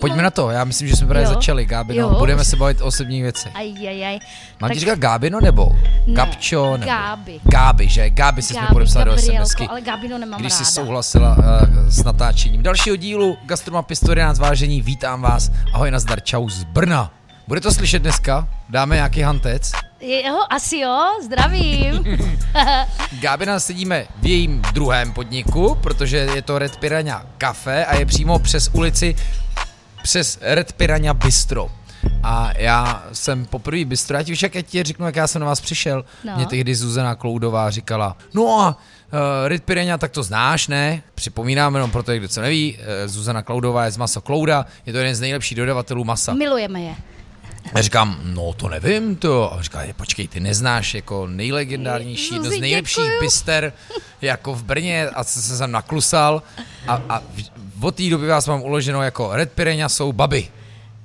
Pojďme na to, já myslím, že jsme právě Jo. začali, Gábino, Jo. budeme se bavit o osobních věcech. Aj, aj, aj. Mám Tak ti říkat Gábino nebo Ne, Gabčo? Nebo? Gáby. Gáby, že? Gáby si jsme podepsali do SMSky, ale Gabino nemám když ráda. jsi souhlasila uh, s natáčením dalšího dílu Gastromapy 111 vážení, vítám vás, ahoj nazdar, čau z Brna. Bude to slyšet dneska? Dáme nějaký hantec? Jo, asi jo, zdravím. Gábina sedíme v jejím druhém podniku, protože je to Red Piranha Café a je přímo přes ulici přes Red Piranha Bistro. A já jsem poprvé bistro, já ti však ať ti řeknu, jak já jsem na vás přišel. No. Mě tehdy Zuzana Kloudová říkala, no a uh, Red Piranha, tak to znáš, ne? Připomínám jenom pro to, kdo co neví, uh, Zuzana Kloudová je z Maso Klouda, je to jeden z nejlepších dodavatelů masa. Milujeme je. Já říkám, no to nevím to. A říká, "Je, počkej, ty neznáš jako nejlegendárnější, jedno z nejlepších děkuju. bister jako v Brně a jsem se tam naklusal. A, a od té doby vás mám uloženo jako Red Piranha jsou baby.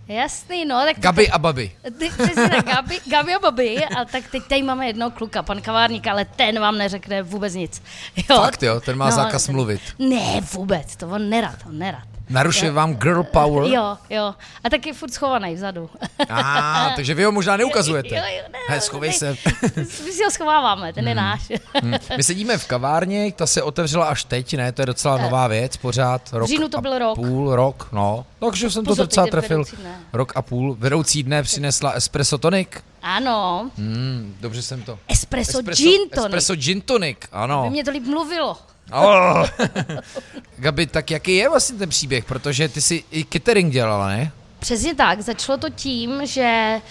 Jasný, no, tak Gaby a baby. Ty, přesně tak, Gabi, Gabi a Bobby, a tak teď tady máme jednoho kluka, pan kavárník, ale ten vám neřekne vůbec nic. Jo. Fakt jo, ten má zákaz ten- mluvit. Ne, vůbec, to on nerad, on nerad. Narušuje vám girl power? Jo, jo. A taky je furt schovaný vzadu. A, takže vy ho možná neukazujete. Jo, jo, ne, He, schovej ne. se. My si ho schováváme, ten je náš. Hm. My sedíme v kavárně, ta se otevřela až teď, ne? To je docela nová věc, pořád rok říjnu to a byl rok. půl, rok, no. Takže jsem to Pozor, docela teď je trefil. Rok a půl. Vedoucí dne přinesla espresso tonic. Ano, Hmm, dobře jsem to. espresso, espresso gin tonic. Espresso gin tonic, ano. By mě to líp mluvilo. Oh. Gabi, tak jaký je vlastně ten příběh? Protože ty jsi i catering dělala, ne? Přesně tak, začalo to tím, že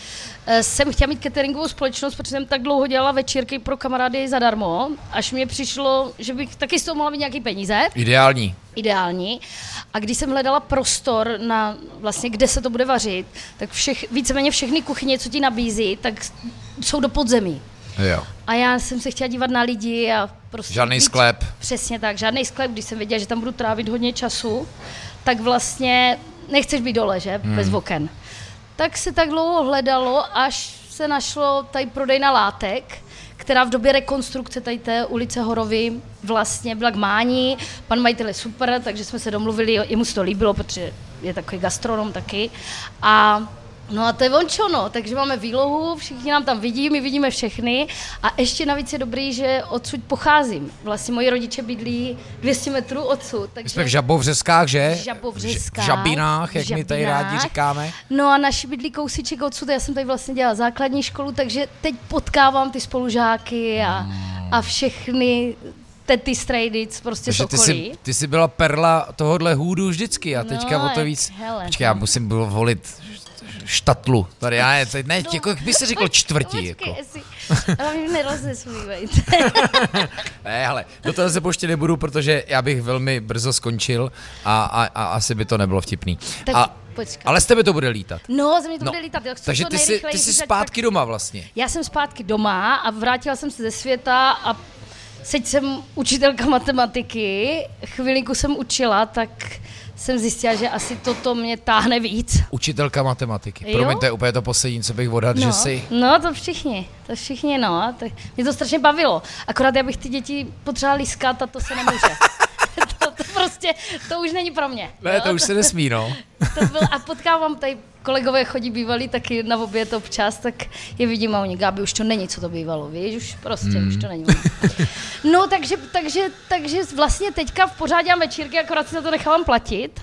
eh, jsem chtěla mít cateringovou společnost, protože jsem tak dlouho dělala večírky pro kamarády zadarmo, až mě přišlo, že bych taky z toho mohla mít nějaký peníze, Ideální. ideální. A když jsem hledala prostor na vlastně, kde se to bude vařit, tak všech, víceméně všechny kuchyně, co ti nabízí, tak jsou do podzemí. Jo. A já jsem se chtěla dívat na lidi a prostě... Žádný být- sklep. Přesně tak, žádný sklep, když jsem věděla, že tam budu trávit hodně času, tak vlastně nechceš být dole, že? Hmm. Bez oken. Tak se tak dlouho hledalo, až se našlo tady prodejna látek, která v době rekonstrukce tady té ulice Horovy vlastně byla k mání. Pan majitel je super, takže jsme se domluvili, jemu se to líbilo, protože je takový gastronom taky. A No a to je vončo, no, takže máme výlohu, všichni nám tam vidí, my vidíme všechny a ještě navíc je dobrý, že odsud pocházím. Vlastně moji rodiče bydlí 200 metrů odsud, takže... Jsme v Žabovřeskách, že? Žabovřeskách, V Žabinách, jak my tady rádi Žabinách. říkáme. No a naši bydlí kousíček odsud, já jsem tady vlastně dělala základní školu, takže teď potkávám ty spolužáky a, a všechny tety strejdic prostě Takže ty jsi, ty jsi byla perla tohohle hůdu vždycky a No, teďka o to víc. hele, Počkej, já no. musím bylo volit štatlu. Tady já ne, teď ne, jako jak by se řekl čtvrtí. Počkej, Jako. jestli, ale mě nerozesmívej. Ne, ale do toho se pouštět nebudu, protože já bych velmi brzo skončil a, a, a asi by to nebylo vtipný. Tak a, počkej. ale z tebe to bude lítat. No, ze mě to No, bude lítat. Chci Takže to ty jsi, ty jsi zpátky tak- doma vlastně. Já jsem zpátky doma a vrátila jsem se ze světa a teď jsem učitelka matematiky, chvilinku jsem učila, tak jsem zjistila, že asi toto mě táhne víc. Učitelka matematiky. Jo? Promiň, to je úplně to poslední, co bych odhadl, že No, jsi. no, to všichni, to všichni, no. Tak mě to strašně bavilo. Akorát já bych ty děti potřebovala lískat a to se nemůže. to, to prostě, to už není pro mě. Ne, jo? to už se nesmí, no. To byl, a potkávám tady kolegové chodí bývalí taky na oběd občas, tak je vidím a oni, Gáby, už to není, co to bývalo, víš, už prostě, mm. už to není. ono." No, takže, takže, takže vlastně teďka v pořád dělám večírky, akorát si za to nechávám platit,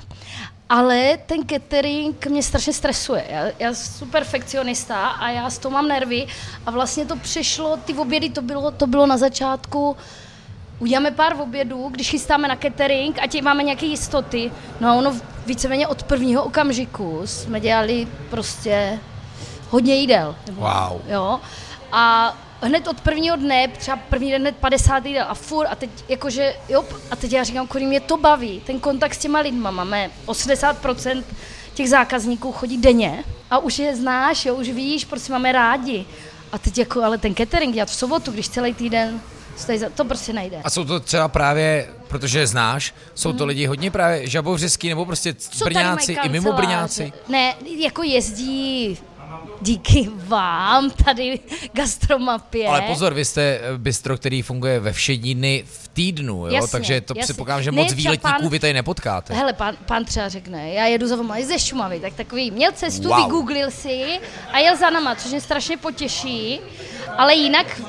ale ten catering mě strašně stresuje. Já, já jsem perfekcionista a já s toho mám nervy a vlastně to přešlo, ty obědy to bylo, to bylo na začátku, Uděláme pár obědů, když chystáme na catering, ať máme nějaké jistoty. No a ono víceméně od prvního okamžiku jsme dělali prostě hodně jídel. Nebo, Wow. Jo. A hned od prvního dne, třeba první den hned 50 jídel a furt a teď jakože, jo, a teď já říkám, kolik mě to baví, ten kontakt s těma lidma, máme 80% těch zákazníků chodí denně a už je znáš, jo, už víš, prostě máme rádi. A teď jako, ale ten catering dělat v sobotu, když celý týden stojí za, to prostě nejde. A jsou to třeba právě, protože je znáš, jsou to lidi hodně právě žabovřeský nebo prostě Co brňáci i mimo brňáci? Ne, jako jezdí díky vám tady gastromapě. Ale pozor, vy jste eh, bistro, který funguje ve všední dny v týdnu, jo? Jasně, takže to jasně. předpokládám, že moc výletníků vy tady nepotkáte. Hele, pán, pán třeba řekne, já jedu za vama i ze Šumavy, tak takový, měl cestu, Wow. vygooglil si a jel za náma, což mě strašně potěší, ale jinak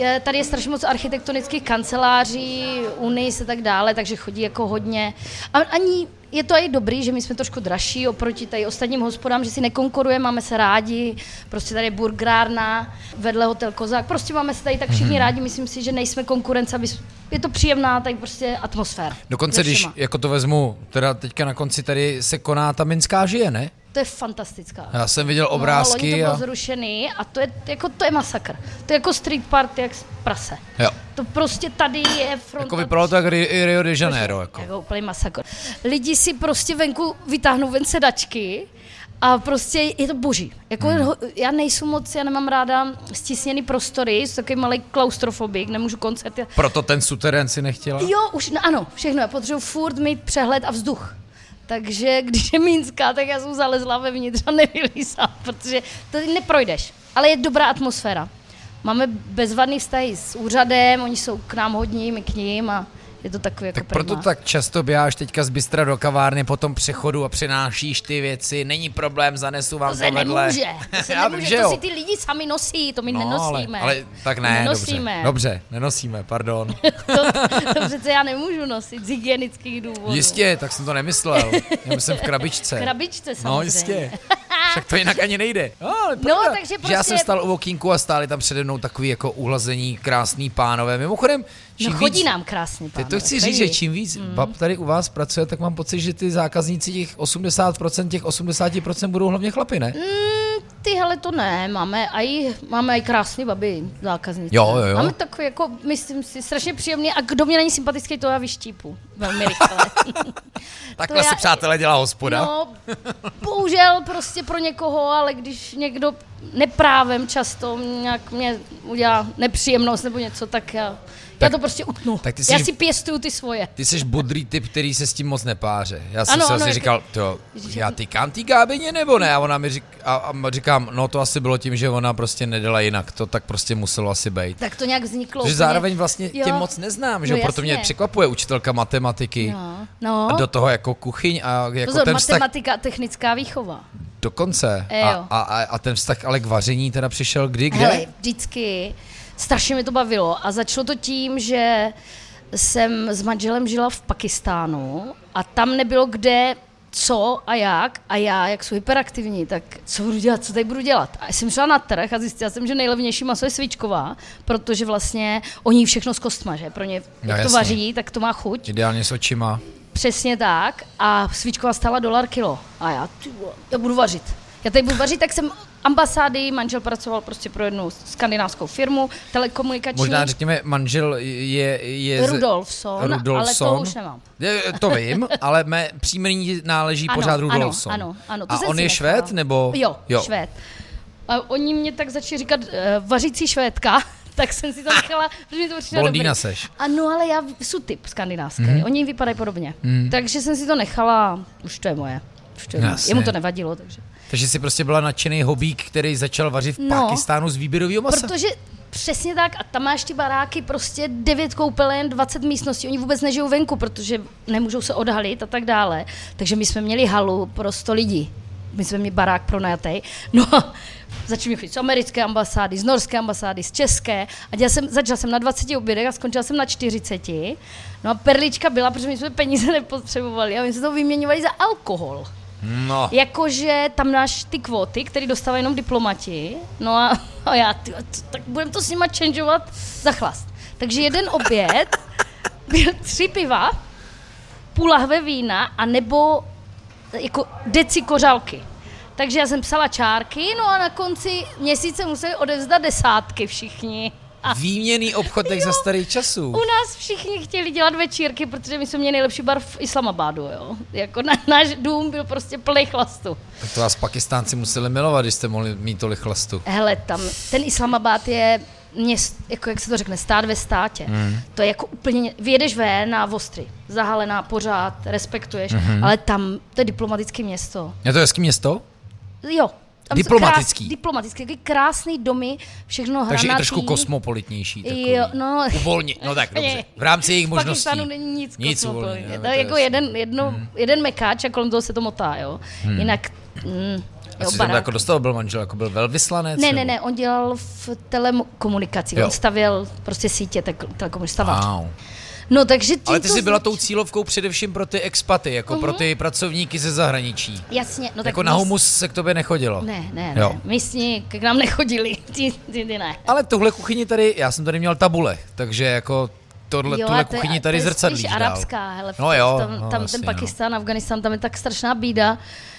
je, tady je strašně moc architektonických kanceláří, unis a tak dále, takže chodí jako hodně. A ani je to i dobrý, že my jsme trošku dražší oproti tady ostatním hospodám, že si nekonkurujeme, máme se rádi, prostě tady je burgerárna, vedle hotel Kozák, prostě máme se tady tak všichni rádi, myslím si, že nejsme konkurence, aby je to příjemná tady prostě atmosféra. Dokonce, když jako to vezmu, teda teďka na konci tady se koná ta Minská žije, ne? To je fantastická. Já jsem viděl No, obrázky to bylo a... zrušený a to je, jako, to je masakr. To je jako street party, jak z prase. Jo. To prostě tady je fronta... Jako vypadalo to jak Ri- i Rio de Janeiro. Jako. Jako úplný masakr. Lidi si prostě venku vytáhnou ven sedačky a prostě je to boží. Jako hmm. Já nejsem moc, já nemám ráda stisněný prostory, jsem takový malý klaustrofobik, nemůžu koncert. Proto ten suterén si nechtěla? Jo, už, no, ano, všechno. Já potřebuji furt mít přehled a vzduch. Takže když je Mínská, tak já jsem zalezla vevnitř a nevylízám, protože tady neprojdeš. Ale je dobrá atmosféra. Máme bezvadný vztahy s úřadem, oni jsou k nám hodní, my k ním a je to takový jako Tak proto prima. tak často běháš teďka z bystra do kavárny po tom přechodu a přinášíš ty věci. Není problém, zanesu vám To to, se vedle. nemůže, to se Já vím, nemůže, že to jo. si ty lidi sami nosí, to my No, ale, nenosíme. ale tak ne, nenosíme. dobře. Dobře, nenosíme, pardon. To, to přece já nemůžu nosit z hygienických důvodů. Jistě, tak jsem to nemyslel. Já jsem v krabičce. V krabičce No samozřejmě. jistě. Však to jinak ani nejde. No, ale pravda, takže že já jsem prostě- stál u okýnku a stáli tam přede mnou takový jako uhlazení krásný pánové. Mimochodem, čím No chodí víc, nám krásně, Teď pánové, to chci říct, že čím víc mm. bab tady u vás pracuje, tak mám pocit, že ty zákazníci těch 80%, těch 80% budou hlavně chlapy, ne? Mm, ty hele, to ne, máme aj, máme aj krásný baby zákaznice. Jo, jo, jo. Máme takový, jako, myslím si, strašně příjemný a kdo mě není sympatický, to já vyštípu. Velmi rychle. Takhle já- se přátelé dělá hospoda. No, bohužel prostě pro někoho, ale když někdo neprávem často nějak mě udělá nepříjemnost nebo něco, tak já, já to prostě utnu. tak ty jsi- Já si pěstuju ty svoje. Ty jsi bodrý typ, který se s tím moc nepáře. Já jsem Ano, si ano, asi jako- říkal, to, já tykám tý gábeně nebo ne? A ona mi řík, a, a říkám, no to asi bylo tím, že ona prostě nedala jinak. To tak prostě muselo asi být. Tak to nějak vzniklo. Že zároveň vlastně Jo. tě moc neznám, že No? Proto mě překvapuje učitelka matematiky. No, no. A do toho jako kuchyň a jako Pozor, ten vztah matematika, technická výchova. dokonce. E, A, a, a, a ten vztah ale k vaření teda přišel kdy, kde? Hele, vždycky strašně mi to bavilo a začalo to tím, že jsem s manželem žila v Pakistánu a tam nebylo kde co a jak a já, jak jsou hyperaktivní, tak co budu dělat, co tady budu dělat. A jsem šla na trh a zjistila jsem, že nejlevnější maso je svíčková, protože vlastně oni všechno s kostma, že pro ně, jak to jasně. vaří, tak to má chuť. Ideálně s očima. Přesně tak. A svíčková stála dolar kilo. A já, ty já budu vařit. Já tady budu vařit, tak jsem ambasády, manžel pracoval prostě pro jednu skandinávskou firmu, telekomunikační. Možná řekněme, manžel je... je z- Rudolfson, Rudolfson. ale to už nemám. Je, to vím, ale mé příjmení náleží Ano, pořád ano, Rudolfson. ano, ano, to A on je nechala. švéd, nebo? Jo, jo. švéd. A oni mě tak začali říkat uh, vařící švédka, tak jsem si to nechala, protože mi to přišlo Blondýna dobrý. seš. Ano, ale já jsou typ skandinávský, mm. oni vypadají podobně. Mm. Takže jsem si to nechala, už to je moje. Už to je moje. Jemu to nevadilo, takže. Takže jsi prostě byla nadšený hobík, který začal vařit v No. Pakistánu z výběrového masa. Protože přesně tak, a tam máš ty baráky, prostě 9 koupelen, 20 místností, oni vůbec nežijou venku, protože nemůžou se odhalit a tak dále. Takže my jsme měli halu pro 100 lidí. My jsme měli barák pronajatý. No a začali chodit z americké ambasády, z norské ambasády, z české. A dělal jsem, začala jsem na 20 obědech a skončila jsem na 40. No a perlička byla, protože my jsme peníze nepotřebovali a my jsme to vyměňovali za alkohol. No, Jakože tam máš ty kvóty, které dostávají jenom diplomati, no a, a já, ty, tak budeme to s nima changeovat za chlast. Takže jeden oběd byl tři piva, půl lahve vína a nebo jako deci kořalky. Takže já jsem psala čárky, no a na konci měsíce museli odevzdat desátky všichni. Výměný obchod jak za starých časů. u nás všichni chtěli dělat večírky, protože my jsme měli nejlepší bar v Islamabadu, jo. Jako na, náš dům byl prostě plný chlastu. Tak to vás Pakistánci museli milovat, když jste mohli mít tolik chlastu. Hele, tam ten Islamabad je měst, jako jak se to řekne, stát ve státě. Mm. To je jako úplně, vyjedeš ven na ostry, zahalená pořád, respektuješ, mm-hmm. ale tam to je diplomatické město. Je to hezký město? Jo, tam Diplomatický. Krás, diplomatický, taky krásný domy, všechno Takže i hranatý. trošku kosmopolitnější. Takový. Jo, no. Uvolni, no tak dobře. V rámci jejich V možností. Pakistánu není nic, Nic kosmopolitní. uvolni, no, To je jako jasný. jeden, jedno, jeden mekáč a kolem toho se to motá, jo. Jinak, mm, A co tam jako dostal byl manžel? Jako byl velvyslanec? Ne, nebo- ne, ne, on dělal v telekomunikacích, Jo. on stavěl prostě sítě te- telekomunikací, stavař. Wow. No, takže tím Ale ty to jsi byla tou cílovkou především pro ty expaty, jako pro ty pracovníky ze zahraničí. Jasně, no tak Jako na míst- humus se k tobě nechodilo. Ne, ne, Jo. ne, místní k nám nechodili, ty, ty, ty ne. Ale tuhle kuchyni tady, já jsem tady měl tabule, takže jako tohle, Jo, tuhle to kuchyni tady to je arabská, hele, No jo, tam, no, tam jasně, ten no. Pakistán, Afganistán, tam je tak strašná bída.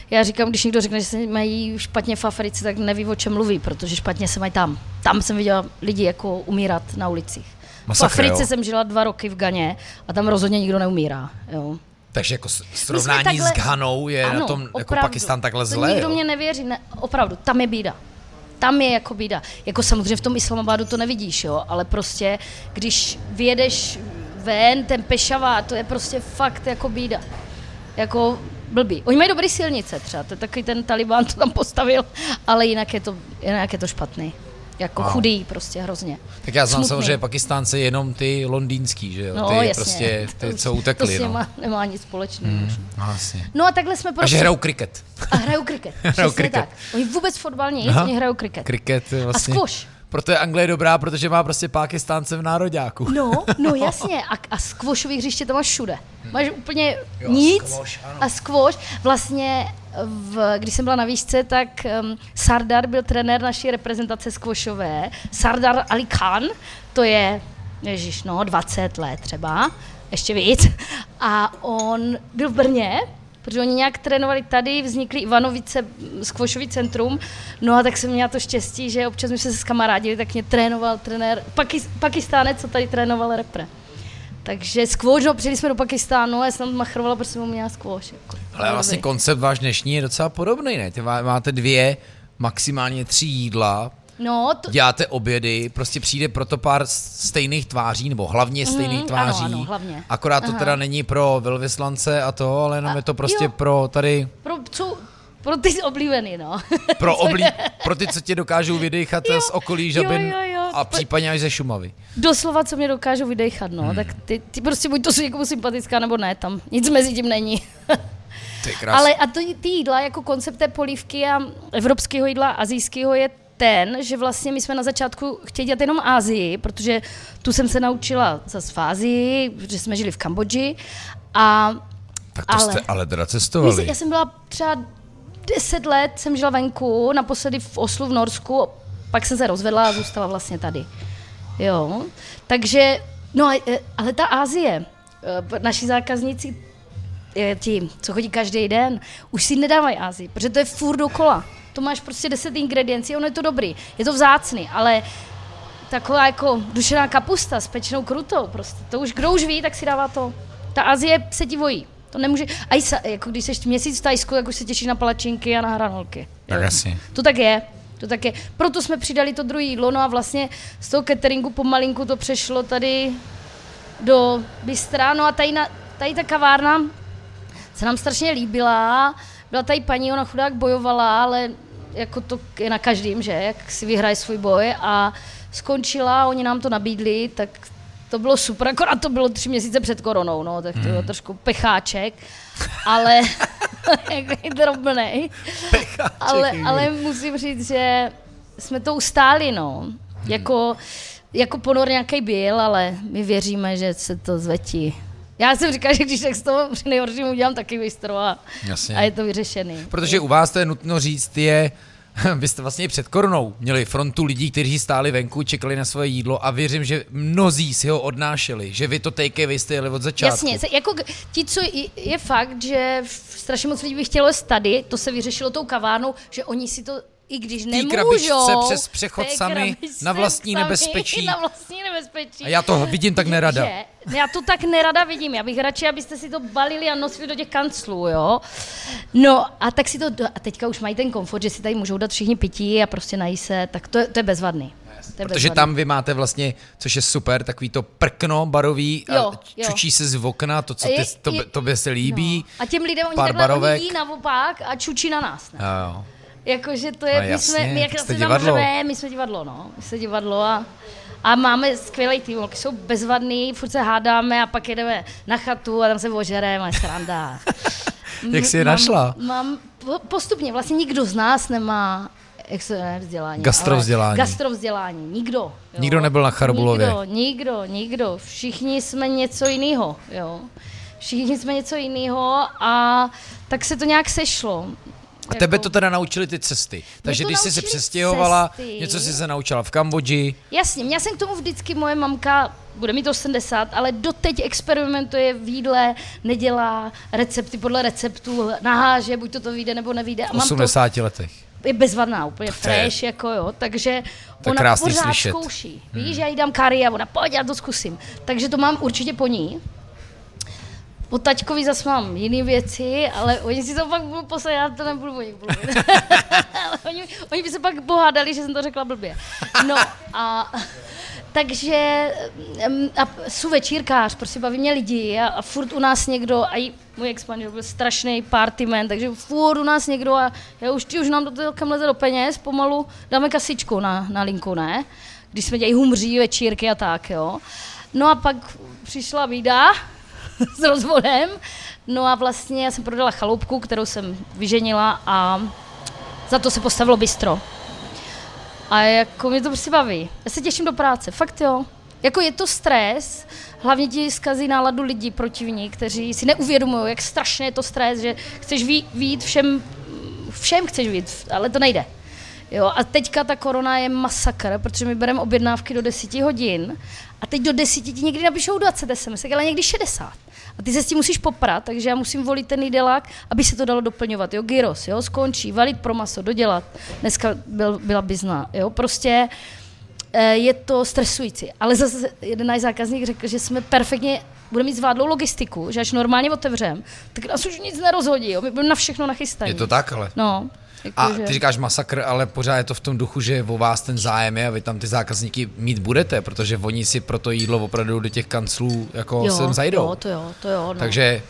Já říkám, když někdo řekne, že se mají špatně v Africe, tak neví, o čem mluví, protože špatně se mají tam. Tam jsem viděla lidi jako umírat na ulicích. Masakr, v Africe jo. jsem žila dva roky v Ganě a tam rozhodně nikdo neumírá. Jo. Takže jako srovnání takhle- s Ghanou je Ano, na tom jako opravdu. Pakistán takhle To zlé, nikdo jo? mě nevěří, ne, opravdu, tam je bída. Tam je jako bída. Jako samozřejmě v tom Islamabadu to nevidíš, jo, ale prostě, když vyjedeš ven, ten Pešava, to je prostě fakt jako bída. Jako blbý. Oni mají dobré silnice třeba, to je takový ten Taliban to tam postavil, ale jinak je to, jinak je to špatný. Jako Wow. chudý prostě hrozně. Tak já znám Smutný. samozřejmě Pakistánce jenom ty londýnský, že jo? No, ty jasně. prostě, ty, co to utekli, s no. nima nemá nic společného. No, vlastně. No a takhle jsme A že prostě... hrajou kriket. A hrajou kriket. Hrajou kriket. tak. Oni vůbec fotbal nic, oni hrajou kriket. Kriket vlastně... A squash. Proto je Anglie dobrá, protože má prostě Pákistánce v nároďáku. No, no jasně. A, a squashový hřiště to máš všude. Máš úplně Jo, nic. a squash. Vlastně, v, když jsem byla na výšce, tak um, Sardar byl trenér naší reprezentace squashové. Sardar Ali Khan, to je, ježiš, no, 20 let třeba, ještě víc. A on byl v Brně, protože oni nějak trénovali tady, vznikly Ivanovice squashový centrum, no a tak jsem měla to štěstí, že občas jsme se skamarádili, tak mě trénoval trenér, Pakis, Pakistánec, co tady trénoval repre. Takže squash, no, přijeli jsme do Pakistánu a já jsem tam machrovala, protože jsem měla squash. Jako. Ale vlastně koncept váš dnešní je docela podobný, ne? Ty má- máte dvě, maximálně tři jídla, No, to, děláte obědy, prostě přijde proto pár stejných tváří, nebo hlavně stejných ano, tváří. ano, hlavně. Akorát to Aha. teda není pro velvyslance a to, ale jenom A- je to prostě jo. pro tady, pro, co, pro ty oblíbený, no. pro, oblí, pro ty, co tě dokážou vydechat Jo, z okolí jo, Žabin jo, jo. a případně až ze Šumavy. Doslova, co mě dokážou vydechat, no. Hmm. Tak ty, ty prostě buď to si někomu sympatická, nebo ne, tam nic mezi tím není. Ale a to, ty jídla, jako koncept té polívky a evropského jídla, azijského je ten, že vlastně my jsme na začátku chtěli dělat jenom Ázii, protože tu jsem se naučila zase v Ázii, že jsme žili v Kambodži a tak to ale- jste ale teda cestovali. já jsem byla třeba 10 let, jsem žila venku, naposledy v Oslu v Norsku, pak jsem se rozvedla a zůstala vlastně tady. Jo, takže, no a- e, ale ta Asie, e, naši zákazníci, e, ti, co chodí každý den, už si nedávají Asii, protože to je furt dokola. To máš prostě 10 ingrediencí, ono je to dobrý, je to vzácný, ale taková jako dušená kapusta s pečenou krutou, prostě, to už kdo už ví, tak si dává to. Ta Azie se ti vojí. To nemůže, a i sa, jako když jsi měsíc v Tajsku, tak už se těšíš na palačinky a na hranolky. Tak jasně. To tak je. To tak je. Proto jsme přidali to druhé jídlo, no a vlastně z toho cateringu pomalinku to přešlo tady do bystra. No a tady, na, tady ta kavárna se nám strašně líbila. Byla tady paní, ona chudák bojovala, ale jako to je na každým, že, jak si vyhraje svůj boj a skončila, oni nám to nabídli, tak to bylo super, akorát to bylo tři měsíce před koronou, no, tak to bylo trošku pecháček, ale jako drobnej. ale, ale musím říct, že jsme to ustáli, no. Jako, jako ponor nějaký byl, ale my věříme, že se to zvetí. Já jsem říkala, že když tak z toho při nejhorším udělám taky bistro a, Jasně. a je to vyřešený. Protože u vás to je nutno říct, je, vy jste vlastně i před koronou měli frontu lidí, kteří stáli venku, čekali na svoje jídlo a věřím, že mnozí si ho odnášeli, že vy to take vy jste jeli od začátku. Jasně, jako ti, co je, fakt, že strašně moc lidí by chtělo tady, to se vyřešilo tou kavárnou, že oni si to i když té nemůžou, krabičce přes přechod té sami na vlastní sami nebezpečí. Na vlastní nebezpečí. A já to vidím tak nerada. Že, já to tak nerada vidím. Já bych radši, abyste si to balili a nosili do těch kanclů, jo. No a tak si to, a teďka už mají ten komfort, že si tady můžou dát všichni pití a prostě nají se, tak to, je- to je bezvadný. To je Protože bezvadný. tam vy máte vlastně, což je super, takový to prkno barový a Jo, jo. čučí se z okna, to, co ty, to, tobě se líbí. No. A těm lidem oni takhle barovek. oni jí naopak a čučí na nás. Ne? Jo, jo. Jakože to je, No my jasně, jsme, my, jak se tam řve, my jsme divadlo, no. My jsme divadlo a, a máme skvělý tým, holky jsou bezvadný, furt se hádáme a pak jedeme na chatu a tam se ožereme, a sranda. Jak jsi je Mám- našla? Mám po- postupně, vlastně nikdo z nás nemá jak se jmenuje vzdělání. Gastrovzdělání. Gastrovzdělání, nikdo. Jo. Nikdo nebyl na Charbulově. Nikdo, nikdo, nikdo. Všichni jsme něco jiného, jo. Všichni jsme něco jiného a tak se to nějak sešlo. A tebe to teda naučili ty cesty. Takže když jsi se přestěhovala, cesty. něco jsi se naučila v Kambodži, Jasně, měla jsem k tomu vždycky, moje mamka bude mít 80, ale doteď experimentuje v jídle, nedělá recepty podle receptů, naháže, buď to to vyjde nebo nevyjde. v A mám to 80 letech. je bezvadná, úplně fresh, jako jo, takže To je ona pořád slyšet. zkouší. Víš, já jí dám kary a ona, pojď, já to zkusím. Takže to mám určitě po ní. Po taťkovi zase mám jiné věci, ale oni si to pak budou poslat, já to nebudu o nich oni, oni by se pak pohádali, že jsem to řekla blbě. No a takže em, a jsou večírkář, prostě baví mě lidi a, a furt u nás někdo, a i můj ex byl strašný partyman, takže furt u nás někdo a já už, už nám to celkem leze do peněz, pomalu dáme kasičku na, na linku, ne? Když jsme dělají humří, večírky a tak, jo. No a pak přišla bída s rozvodem, no a vlastně já jsem prodala chaloupku, kterou jsem vyženila a za to se postavilo bistro. A jako mě to prostě baví. Já se těším do práce, fakt jo. Jako je to stres, hlavně ti zkazí náladu lidi protivní, kteří si neuvědomují, jak strašně je to stres, že chceš ví- výjít všem, všem chceš výjít, ale to nejde. Jo, a teďka ta korona je masakr, protože my bereme objednávky do 10 hodin a teď do 10 ti někdy napíšou 20 SMS, ale někdy 60. A ty se s tím musíš poprat, takže já musím volit ten jídelák, aby se to dalo doplňovat. Jo, gyros, jo, skončí, valit pro maso, dodělat. Dneska byl, byla bizna, jo, prostě eh, je to stresující. Ale zase jeden náš zákazník řekl, že jsme perfektně budeme mít zvládlou logistiku, že až normálně otevřem, tak nás už nic nerozhodí, jo? my budeme na všechno nachystaní. Je to tak, ale. No. A ty říkáš masakr, ale pořád je to v tom duchu, že o vás ten zájem je a vy tam ty zákazníky mít budete, protože oni si pro to jídlo opravdu do těch kanclů jako jo, sem zajdou. Jo, to jo, to jo. No. Takže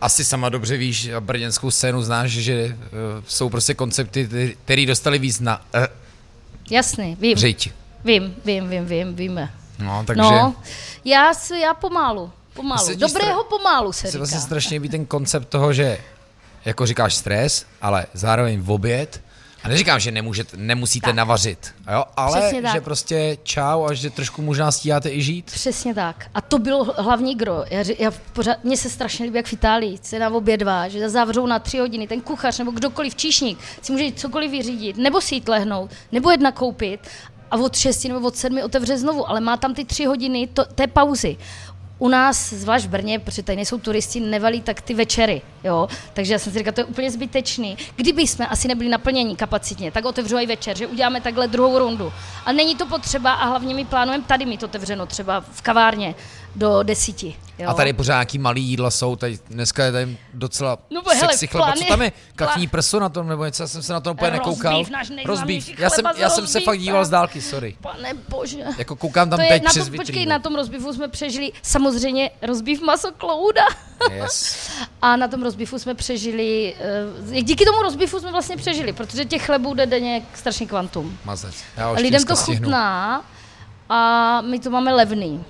asi sama dobře víš, a brněnskou scénu znáš, že uh, jsou prostě koncepty, které dostali víc na uh, Jasný, vím, řeď. vím, vím, vím, vím, víme. No, takže No, já, si, já pomálu, pomálu. Dobrého pomálu se se říká. vlastně strašně líbí ten koncept toho, že jako říkáš stres, ale zároveň v oběd, a neříkám, že nemůžete, nemusíte Tak. navařit, jo? ale že prostě čau a že trošku možná stíháte i žít. Přesně tak. A to bylo hlavní gro. Já, já pořád, mně se strašně líbí, jak v Itálii se na obědvá, že zavřou na tři hodiny. Ten kuchař nebo kdokoliv, číšník, si může cokoliv vyřídit, nebo si jít lehnout, nebo jít nakoupit a od 6 nebo od 7 otevře znovu, ale má tam ty tři hodiny to, té pauzy. U nás, zvlášť v Brně, protože tady nejsou turisti, nevalí tak ty večery, jo. Takže já jsem si říkala, to je úplně zbytečný. Kdyby jsme asi nebyli naplněni kapacitně, tak otevřu i večer, že uděláme takhle druhou rundu. A není to potřeba a hlavně my plánujeme tady mít otevřeno třeba v kavárně do desíti. Jo. A tady pořád nějaký malý jídla jsou, tady dneska je tady docela No, bo hele, sexy chleba. plán Co je- tam je? Kachní prso na tom, nebo něco, já jsem se na to úplně nekoukal. náš nejznámější Rozbíf. Já jsem, chleba já jsem se fakt díval z dálky, sorry. Pane bože. Jako koukám tam to je, teď na přes tom, počkej, na tom rozbifu jsme přežili samozřejmě rozbív maso klouda. Yes. A na tom rozbifu jsme přežili, eh, díky tomu rozbifu jsme vlastně přežili, protože těch chlebů jde denně strašný kvantum. Mazec. Já ještě lidem to stihnu. chutná a my to máme levný.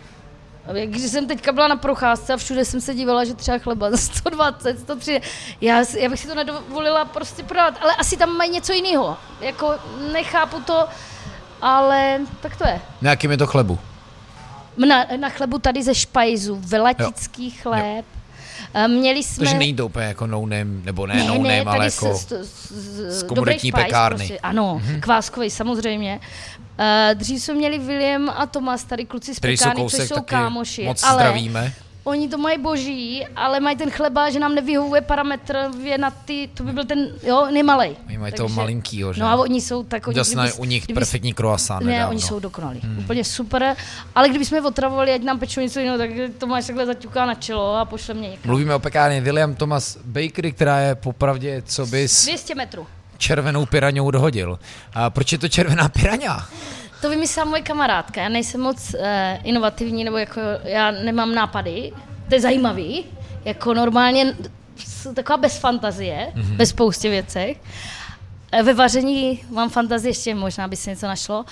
Když jsem teďka byla na procházce a všude jsem se dívala, že třeba chleba za 120, 103, já, já bych si to nedovolila prostě prodat, ale asi tam mají něco jiného. Jako nechápu to, ale tak to je. Na jakým je to chlebu? Na, na chlebu tady ze špajzu, velatický chléb. Eh, Měli jsme... Takže není to úplně jako no name, nebo ne, no name, ale z- jako... z, z, z, z komunitní špajz pekárny. Prostě, ano, mm-hmm. kváskový samozřejmě. Uh, dřív jsme měli William a Tomas, tady kluci z Který jsou pekárny, což kousek jsou kámoši. moc ale zdravíme. Oni to mají boží, ale mají ten chleba, že nám nevyhovuje parametrově na ty, to by byl ten, jo, nemalej. Oni mají toho malinkýho, že? No a oni jsou tak, oni, Viděl jsem na- kdybys- u nich kdybys- perfektní croissant ne, nedávno. oni jsou dokonalí. Hmm. Úplně super. Ale kdybychom je otravovali, ať nám pečou něco jiného, tak to máš takhle zaťuká na čelo a pošle mě někam. Mluvíme o pekárně William Thomas Bakery, která je popravdě, co bys 200 metrů. červenou piraňou dohodil. A proč je to červená piraňa? To vymyslela moje kamarádka. Já nejsem moc uh, inovativní, nebo jako já nemám nápady. To je zajímavý. Jako normálně taková bez fantazie, mm-hmm. bez spoustě věcech. Eh, Ve vaření mám fantazii ještě, možná by se něco našlo,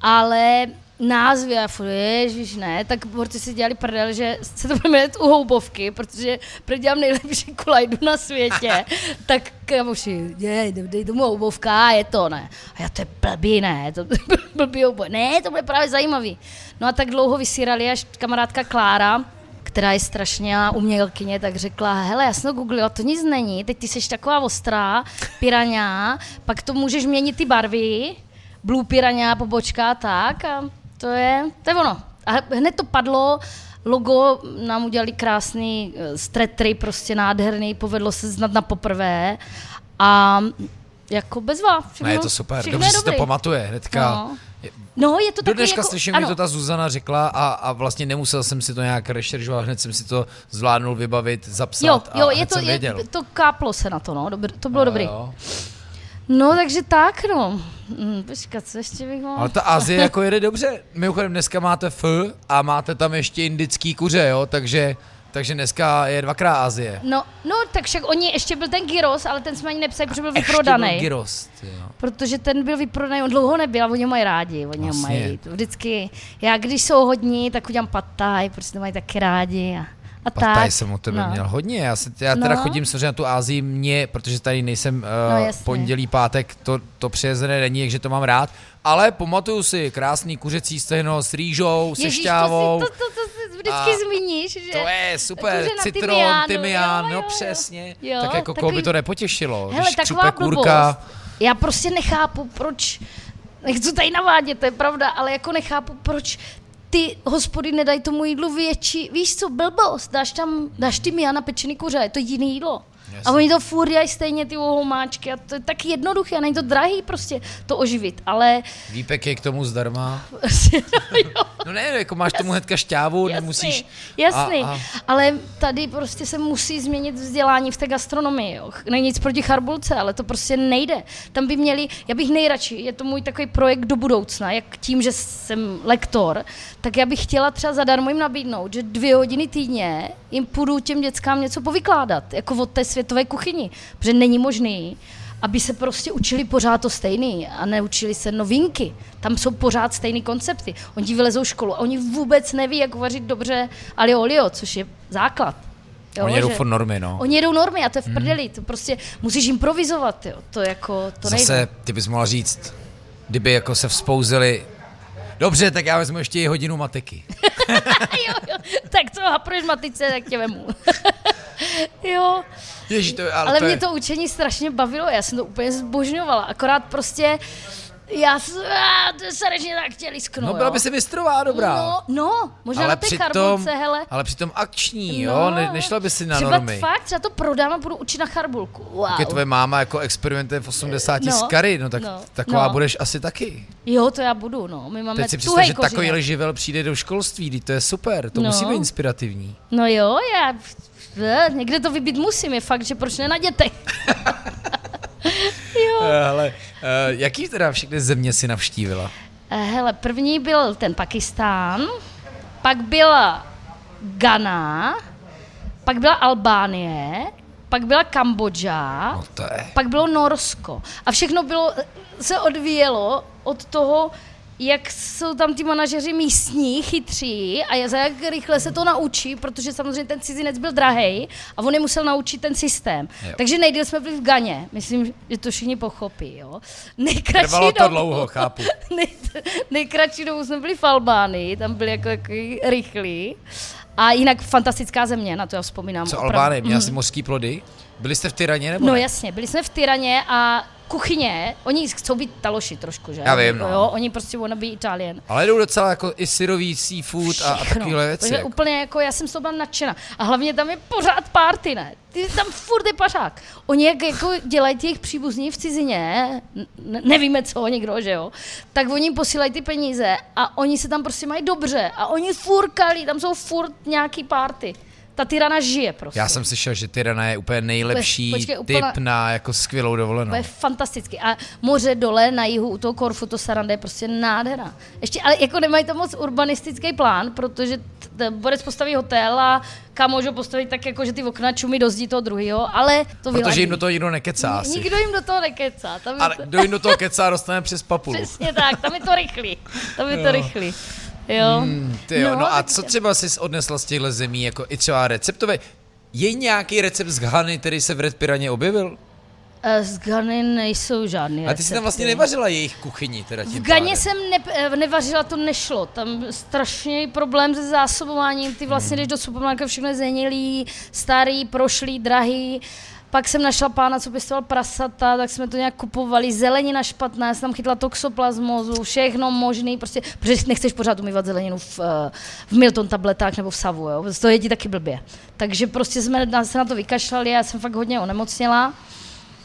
ale názvy a furt, ježiš, ne, tak borci si dělali prdel, že se to bude jmenovat u houbovky, protože dělám nejlepší kulajdu na světě, tak kamoši, je, dej tomu houbovka a je to, ne. A já to je blbý, ne, to je blbý houbov. Ne, to bude právě zajímavý. No a tak dlouho vysírali, až kamarádka Klára, která je strašně umělkyně, tak řekla, hele, já jsem to googlila, to nic není, teď ty jsi taková ostrá, piraňa, pak to můžeš měnit ty barvy, blue piraňa, pobočka, tak a to je, to je ono. A hned to padlo, logo nám udělali krásný eh, stretry, prostě nádherný, povedlo se znat na poprvé a jako bezva. Všechno, Ne, je to super, dobře je si to pamatuje hnedka. No. No, je to Do dneška jako, slyším, ano. že to ta Zuzana řekla a, a vlastně nemusel jsem si to nějak rešeržovat, hned jsem si to zvládnul vybavit, zapsat Jo, jo, a je to, jsem je, věděl. to káplo se na to, no, dobr, to bylo Jo, dobrý. jo. No, takže tak, no. Hm, počkat, co ještě bych mohla? Ale ta Azie jako jede dobře. Mimochodem dneska máte F a máte tam ještě indický kuře, jo, takže, takže dneska je dvakrát Azie. No, no, tak však oni, ještě byl ten gyros, ale ten jsme ani nepsali, protože byl Ještě vyprodaný. byl gyros, jo. Protože ten byl vyprodaný, on dlouho nebyl a oni ho mají rádi, oni ho Vlastně. mají to vždycky. Já když jsou hodní, tak udělám pataj, protože to mají taky rádi a, a Pataj tak. jsem u tebe no. měl hodně, já, se, já teda No. chodím samozřejmě na tu Ázii, mě, protože tady nejsem No, uh, jasně. pondělí, pátek, to, to přijezené není, takže to mám rád, ale pamatuju si krásný kuřecí stehno s rýžou, se Ježíš, šťávou. to, si, to, to, to, si vždycky A zmíníš, že... To je super, citron, tymiánu, tymián, jo, no jo, jo. přesně. Jo, tak jako koho takový- by to nepotěšilo, Hele, když taková křupe kůrka. Já prostě nechápu, proč, nechci tady navádět, to je pravda, ale jako nechápu, proč ty hospody nedají tomu jídlu větší, víš co, blbost, dáš tam, dáš ty na pečený kuře, je to jiný jídlo. Jasně. A oni to furt dělají stejně ty homáčky a to je tak jednoduché a není to drahý prostě to oživit, ale Výpek je k tomu zdarma. no, jo, No ne, jako máš tomu hnedka šťávu, Jasný, nemusíš... Jasný, A, a, ale tady prostě se musí změnit vzdělání v té gastronomii. Jo. Není nic proti charbulce, ale to prostě nejde. Tam by měli, já bych nejradši, je to můj takový projekt do budoucna, jak tím, že jsem lektor, tak já bych chtěla třeba zadarmo jim nabídnout, že dvě hodiny týdně jim půjdu těm dětskám něco povykládat, jako od té světové kuchyni, protože není možný, aby se prostě učili pořád to stejný a neučili se novinky. Tam jsou pořád stejný koncepty. Oni vylezou školu a oni vůbec neví, jak vařit dobře alio olio, což je základ. Jo, oni jedou že- normy, no. Oni jedou normy a to je v prdeli. To prostě musíš improvizovat, jo. To jako, to Zase, nejde. ty bys mohla říct, kdyby jako se vzpouzili, dobře, tak já vezmu ještě i hodinu matiky. jo, jo. Tak co, hapruješ matice, tak tě vemu. jo, Ježí, to, je- ale, ale to mě je, to učení strašně bavilo, já jsem to úplně zbožňovala, akorát prostě já jsem, se režně tak chtěli lisknu, No byla jo. by si mistrová, dobrá. No, no, možná ale na té přitom, charbulce, hele. ale přitom akční, No, jo, ne, nešla by si na třeba normy. fakt, třeba to prodám a budu učit na charbulku. Wow. Jak je tvoje máma jako experimentuje v 80 No, s kary, no tak no, taková no. budeš asi taky. Jo, to já budu, no. My máme Teď si představ, že takovýhle živel přijde do školství, to je super, to No. musí být inspirativní. No jo, já eh, někde to vybít musím, je fakt, že proč ne na dětech. jo. Ale uh, jaký teda všechny země si navštívila? Eh, Hele, první byl ten Pakistán, pak byla Ghana, pak byla Albánie, pak byla Kambodža, No pak bylo Norsko. A všechno bylo, se odvíjelo od toho, jak jsou tam ty manažeři místní, chytří a za jak rychle se to naučí, protože samozřejmě ten cizinec byl drahý a on je musel naučit ten systém. Jo. Takže nejdýl jsme byli v Ganě. Myslím, že to všichni pochopí. Jo? Nejkratší Trvalo to dobu- dlouho, chápu. Nej, nejkratší dobu jsme byli v Albánii, tam byli jako, jako rychlí. A jinak fantastická země, na to já vzpomínám. Co. Albánie, měla jsi mořský plody? Byli jste v Tyraně nebo No ne? jasně, byli jsme v Tyraně a kuchyně, oni chcou být taloši trošku, že? Já vím, no. Jo, oni prostě wanna be Italian. Ale jdou docela jako i syrový seafood a, a Všechno. takovéhle věci. Takže Jako. úplně jako, já jsem z toho byla nadšená. A hlavně tam je pořád party, ne? Ty tam furt je pařák. Oni jak jako dělají jejich příbuzní v cizině, n- nevíme co, někdo, že jo, tak oni posílají ty peníze a oni se tam prostě mají dobře a oni furt kalí, tam jsou furt nějaký party. Ta Tyrana žije prostě. Já jsem slyšel, že Tyrana je úplně nejlepší Počkej, typ na jako skvělou dovolenou. To je fantasticky. A moře dole na jihu u toho Korfu, to Saranda je prostě nádhera. Ještě, ale jako nemají to moc urbanistický plán, protože Borec postaví hotel a kam můžou postavit tak, jako, že ty okna čumí do zdí toho druhého, ale to Protože vyladí. jim do toho nikdo nekecá asi. Nikdo jim do toho nekecá. Tam Ale to, kdo jim do toho kecá, dostane přes papulu. přesně tak, tam je to rychlý. Tam je to rychlý. Jo. Hmm, ty jo, no, a tak- co třeba jsi odnesla z těchto zemí, jako i třeba receptové? Je nějaký recept z Ghany, který se v Red Piraně objevil? Eh, Z Gany nejsou žádný A ty jsi tam vlastně nevařila jejich kuchyni, teda tím V pádem. jsem ne, eh, nevařila, to nešlo. Tam strašný problém se zásobováním. Ty vlastně jdeš do supermarketu, všechno je zenilý, starý, prošlý, drahý. Pak jsem našla pána, co pěstoval prasata, tak jsme to nějak kupovali. Zelenina špatná, já jsem tam chytla toxoplasmozu, všechno možný, prostě, protože nechceš pořád umývat zeleninu v, eh, v Milton tabletách nebo v Savu, jo? to je ti taky blbě. Takže prostě jsme se na to vykašlali, já jsem fakt hodně onemocněla.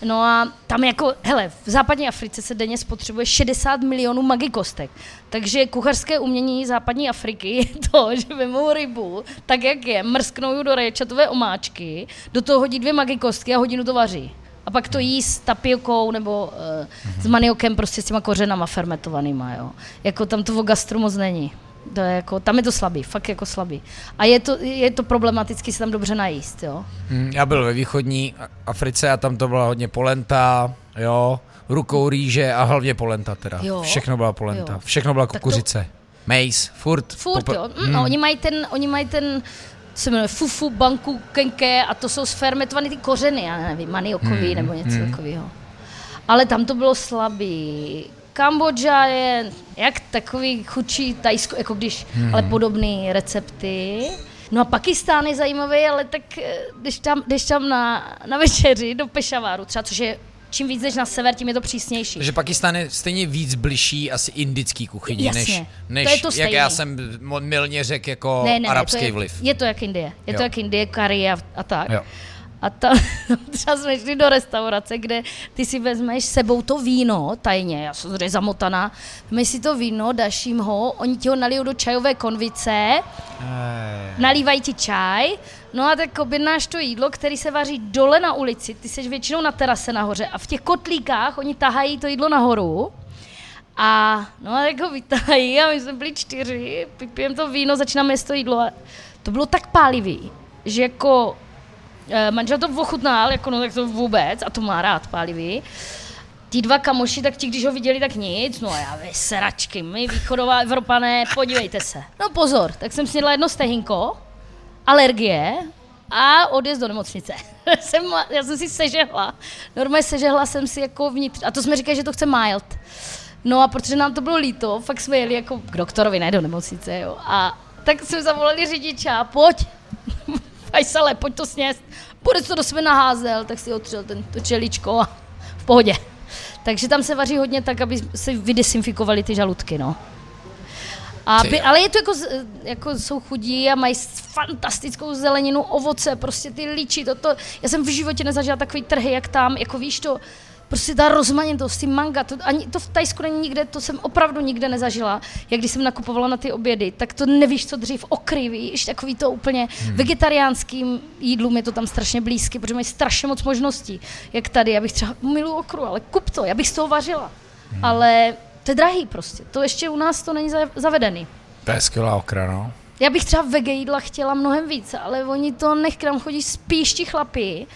No a tam jako, hele, v západní Africe se denně spotřebuje 60 milionů magikostek. Takže kuchařské umění západní Afriky je to, že vemou rybu, tak jak je, mrsknou ji do raječatové omáčky, do toho hodí dvě magikostky a hodinu to vaří. A pak to jí s tapiokou nebo uh, s maniokem, prostě s těma kořenama fermentovanýma, jo. Jako tam to v gastru moc není. To je jako, tam je to slabý, fakt jako slabý. A je to, je to problematicky se tam dobře najíst, jo. Hmm, Já byl ve východní Africe a tam to byla hodně polenta, jo, rukou rýže a hlavně polenta teda. Jo. Všechno byla polenta, Jo. všechno byla Tak to- kukuřice. Mejs, furt. Furt, popr- jo. Mm, no, oni mají ten, oni mají ten, se jmenuje, fufu, banku, kenke a to jsou sfermentované ty kořeny, já nevím, maniokový Hmm, nebo něco takového. Ale tam to bylo slabý. Kambodža je jak takový chudší Tajsko, jako když, Hmm. ale podobné recepty. No a Pakistán je zajímavý, ale tak eh, když tam, když tam na, na večeři do Pešaváru třeba, což je čím víc jdeš na sever, tím je to přísnější. Takže Pakistán je stejně víc bližší asi indický kuchyni, Jasně, než, to než je to jak já jsem milně řekl, jako ne, ne, arabský ne, to je, vliv. Je to jak Indie. Je Jo. to jak Indie, curry a, a tak. Jo. A tam třeba jsme šli do restaurace, kde ty si vezmeš sebou to víno, tajně, já jsem tady zamotaná, vezmeš si to víno, dáš jim ho, oni ti ho nalijou do čajové konvice, nalívají ti čaj, no a tak objednáš to jídlo, který se vaří dole na ulici, ty jsi většinou na terase nahoře a v těch kotlíkách oni tahají to jídlo nahoru a no a tak ho vytahají a my jsme byli čtyři, pijeme to víno, začínáme jíst to jídlo a to bylo tak pálivý, že jako manžel to ochutnal, jako no tak to vůbec a to má rád pálivý. Ti dva kamoši, tak ti, když ho viděli, tak nic, no a já vy sračky, my východová Evropané, podívejte se. No pozor, tak jsem snědla jedno stehinko, alergie a odjezd do nemocnice. jsem, já jsem si sežehla, normálně sežehla jsem si jako vnitř, a to jsme říkali, že to chce mild. No a protože nám to bylo líto, fakt jsme jeli jako k doktorovi, ne do nemocnice, jo. A tak jsme zavolali řidiče a pojď, Fajsale, pojď to sněst. Bude to do sebe naházel, tak si otřel ten, to čeličko a v pohodě. Takže tam se vaří hodně tak, aby se vydesinfikovaly ty žaludky, no. A by, ale je to jako, jako jsou chudí a mají fantastickou zeleninu, ovoce, prostě ty líči, toto. Já jsem v životě nezažila takový trhy, jak tam, jako víš to, prostě ta rozmanitost, ty manga, to, ani to v Tajsku není nikde, to jsem opravdu nikde nezažila. Jak když jsem nakupovala na ty obědy, tak to nevíš, co dřív, okry, víš, takový to úplně hmm. vegetariánským jídlům je to tam strašně blízky, protože mají strašně moc možností. Jak tady, já bych třeba milu okru, ale kup to, já bych z toho vařila. Hmm. Ale to je drahý prostě, to ještě u nás to není za- zavedený. To je skvělá okra, no. Já bych třeba vege jídla chtěla mnohem víc, ale oni to nech, k nám chodí spíš ti chlapi.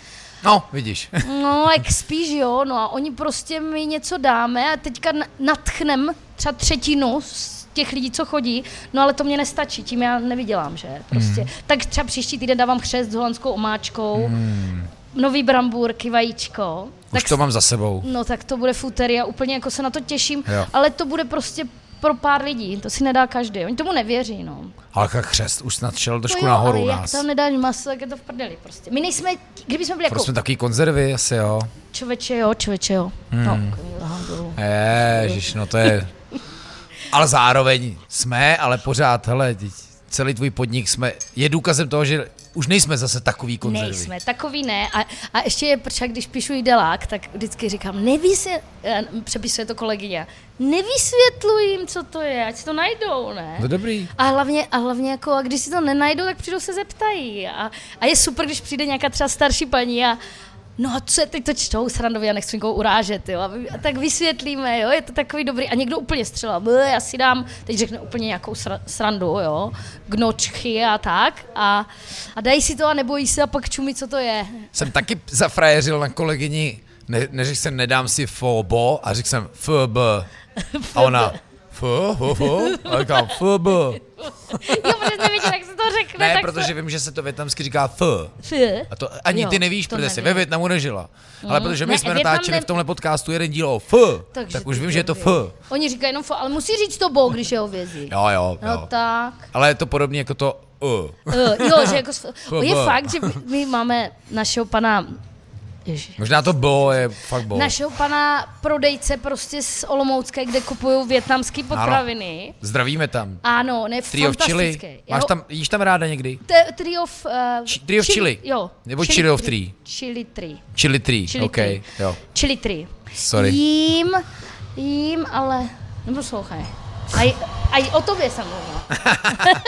No, vidíš. No, jak spíš jo, no a oni prostě mi něco dáme a teďka na- natchnem třeba třetinu z těch lidí, co chodí, no ale to mě nestačí, tím já nevydělám, že? Prostě. Mm. Tak třeba příští týden dávám chřest s holandskou omáčkou, mm. nový brambůrky, vajíčko. Už tak to mám za sebou. No tak to bude futeria, úplně jako se na to těším, Jo. ale to bude prostě pro pár lidí, to si nedá každý, oni tomu nevěří, no. Ale jak chřest už snad šel trošku to jo, nahoru ale u jak nás. tam nedáš maso, tak je to v prdeli prostě. My nejsme, kdyby jsme byli jako Prostě jsme takový konzervy, asi jo. člověče jo, člověče jo. Hmm. No. Ježiš, no to je... Ale zároveň jsme, ale pořád, hele, teď celý tvůj podnik jsme, je důkazem toho, že už nejsme zase takový konzervy. Nejsme, takový ne. A, a ještě je, protože když píšu jídelák, tak vždycky říkám, nevysvět, eh, přepisuje to kolegyně, nevysvětluj jim, co to je, ať si to najdou, ne? To dobrý. A hlavně, a hlavně jako, a když si to nenajdou, tak přijdou se zeptají. A, a je super, když přijde nějaká třeba starší paní a no a co je teď to čtou srandově a nechci nikoho urážet, jo. A, tak vysvětlíme, jo, je to takový dobrý. A někdo úplně střela, já si dám, teď řekne úplně nějakou sra, srandu, jo, gnočky a tak. A, a dají si to a nebojí se a pak čumí, co to je. Jsem taky zafrajeřil na kolegyni, ne, neřekl jsem nedám si fobo a řekl jsem FB. A ona, F, F, F, a říkám FB. jo, protože nevěděl, jak se to řekne. Ne, tak protože to... vím, že se to větnamsky říká F. F. A to ani Jo, ty nevíš, to protože jsi ve. Větnamu nežila. Ale protože my Ne, jsme natáčeli ne- v tomhle podcastu jeden díl o F, Takže tak už vím, že je to. F. Oni říkají jenom fo, ale musí říct to bo, když je hovězí. Jo, jo, No jo. tak. Ale je to podobně jako to U. Uh, jo, že jako, je fakt, že my, my máme našeho pana, ježi, Možná to bo je fakt bo. našeho pana prodejce prostě z Olomoucké, kde kupují větnamské potraviny. Zdravíme tam. Ano, ne, Trio v chili. fantastické. Máš Jeho- tam, jíš tam ráda někdy? Te, trio v... Uh, Či- trio v chili? Jo. Nebo chili of three? Chili tree. Chili tree, Chili OK, tree. jo. Chili tree. Sorry. Jím, jím, ale... Neposlouchaj. A, j- a j- o tobě jsem mluvila.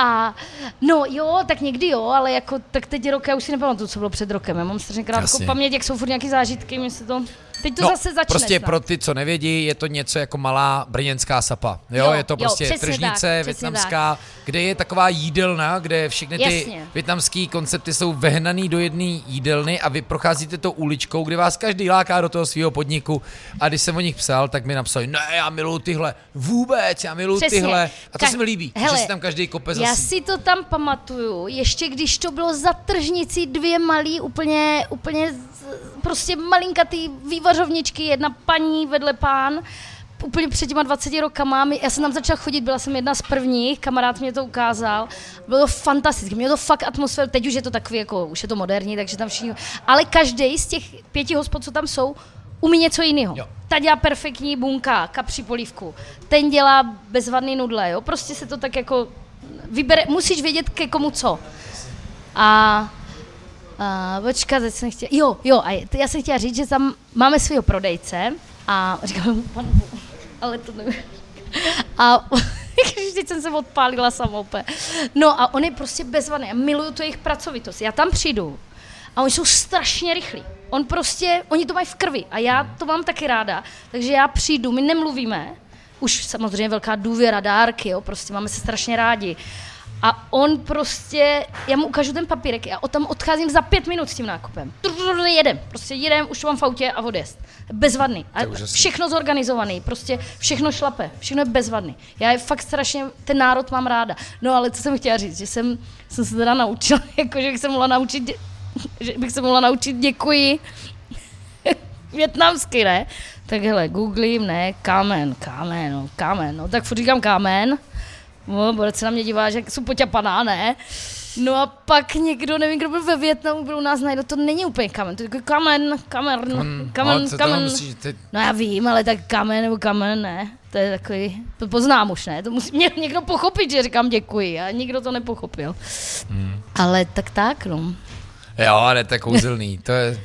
A no jo, tak někdy jo, ale jako tak teď rok, já už si nepamatuju, co bylo před rokem. Já mám strašně krátkou paměť, jak jsou furt nějaký zážitky, mi se to... Teď to no, zase začne prostě snad. pro ty, co nevědí, je to něco jako malá brněnská sapa. Jo, Jo, je to jo, prostě přesně tržnice tak, větnamská, kde je taková jídelna, kde všechny ty Jasně. větnamské koncepty jsou vehnaný do jedné jídelny a vy procházíte tou uličkou, kde vás každý láká do toho svého podniku. A když jsem o nich psal, tak mi napsali, ne, já miluju tyhle, vůbec, já miluju Přesně. tyhle. A to Ka- se mi líbí, Hele, že si tam každý kope za Já si to tam pamatuju, ještě když to bylo za tržnicí dvě malý, úplně, úplně prostě malinkatý vývařovničky, jedna paní vedle pán, úplně před těma 20 rokama, já jsem tam začala chodit, byla jsem jedna z prvních, kamarád mě to ukázal, bylo to fantastické, mělo to fakt atmosféru, teď už je to takový, jako, už je to moderní, takže tam všichni, ale každý z těch pěti hospod, co tam jsou, umí něco jiného. Ta dělá perfektní bunka, kapři polívku. Ten dělá bezvadný nudle, jo. Prostě se to tak jako vybere, musíš vědět ke komu co. A, a počkat, teď jsem chtěla, jo, jo, a já jsem chtěla říct, že tam máme svého prodejce a říkám mu, pan Bůh, ale to nevím. A teď jsem se odpálila úplně. No a on je prostě bezvadný. Já miluju tu jejich pracovitost. Já tam přijdu a oni jsou strašně rychlí. On prostě, oni to mají v krvi a já to mám taky ráda. Takže já přijdu, my nemluvíme, už samozřejmě velká důvěra, dárky, jo, prostě máme se strašně rádi. A on prostě, já mu ukážu ten papírek, já o tam odcházím za pět minut s tím nákupem. Jedem, prostě jedem, už mám v autě a odjezd. Bezvadný. A všechno zorganizovaný, prostě všechno šlape, všechno je bezvadný. Já je fakt strašně, ten národ mám ráda. No ale co jsem chtěla říct, že jsem, jsem se teda naučila, jako že bych se mohla naučit, že bych se mohla naučit děkuji větnamsky, ne? Tak hele, googlím, ne, kámen, kámen, no, kámen, no, tak furt říkám kámen, no, bude se na mě dívá, že jsem poťapaná, ne? No a pak někdo, nevím, kdo byl ve Větnamu, byl u nás najde, to není úplně kamen, to je jako kamen, kamen, kamen, co toho kamen. musíš, ty, No já vím, ale tak kamen nebo kamen, ne. To je takový, to poznám už, ne. To musí mě někdo pochopit, že říkám děkuji a nikdo to nepochopil. Hmm. Ale tak tak, no. jo, ale to je kouzelný, to je,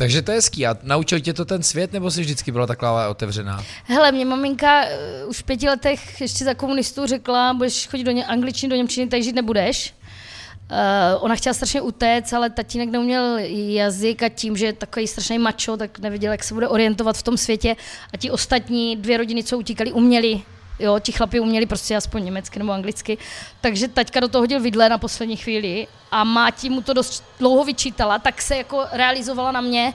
takže to je hezký. A naučil tě to ten svět, nebo jsi vždycky byla taková otevřená? Hele, mě maminka uh, už v pěti letech ještě za komunistů řekla, budeš chodit do ně, angličtiny, do němčiny, tak žít nebudeš. Uh, ona chtěla strašně utéct, ale tatínek neuměl jazyk a tím, že je takový strašný macho, tak nevěděl, jak se bude orientovat v tom světě. A ti ostatní dvě rodiny, co utíkali, uměli Jo, ti chlapi uměli prostě aspoň německy nebo anglicky. Takže taťka do toho hodil vidle na poslední chvíli a máti mu to dost dlouho vyčítala, tak se jako realizovala na mě,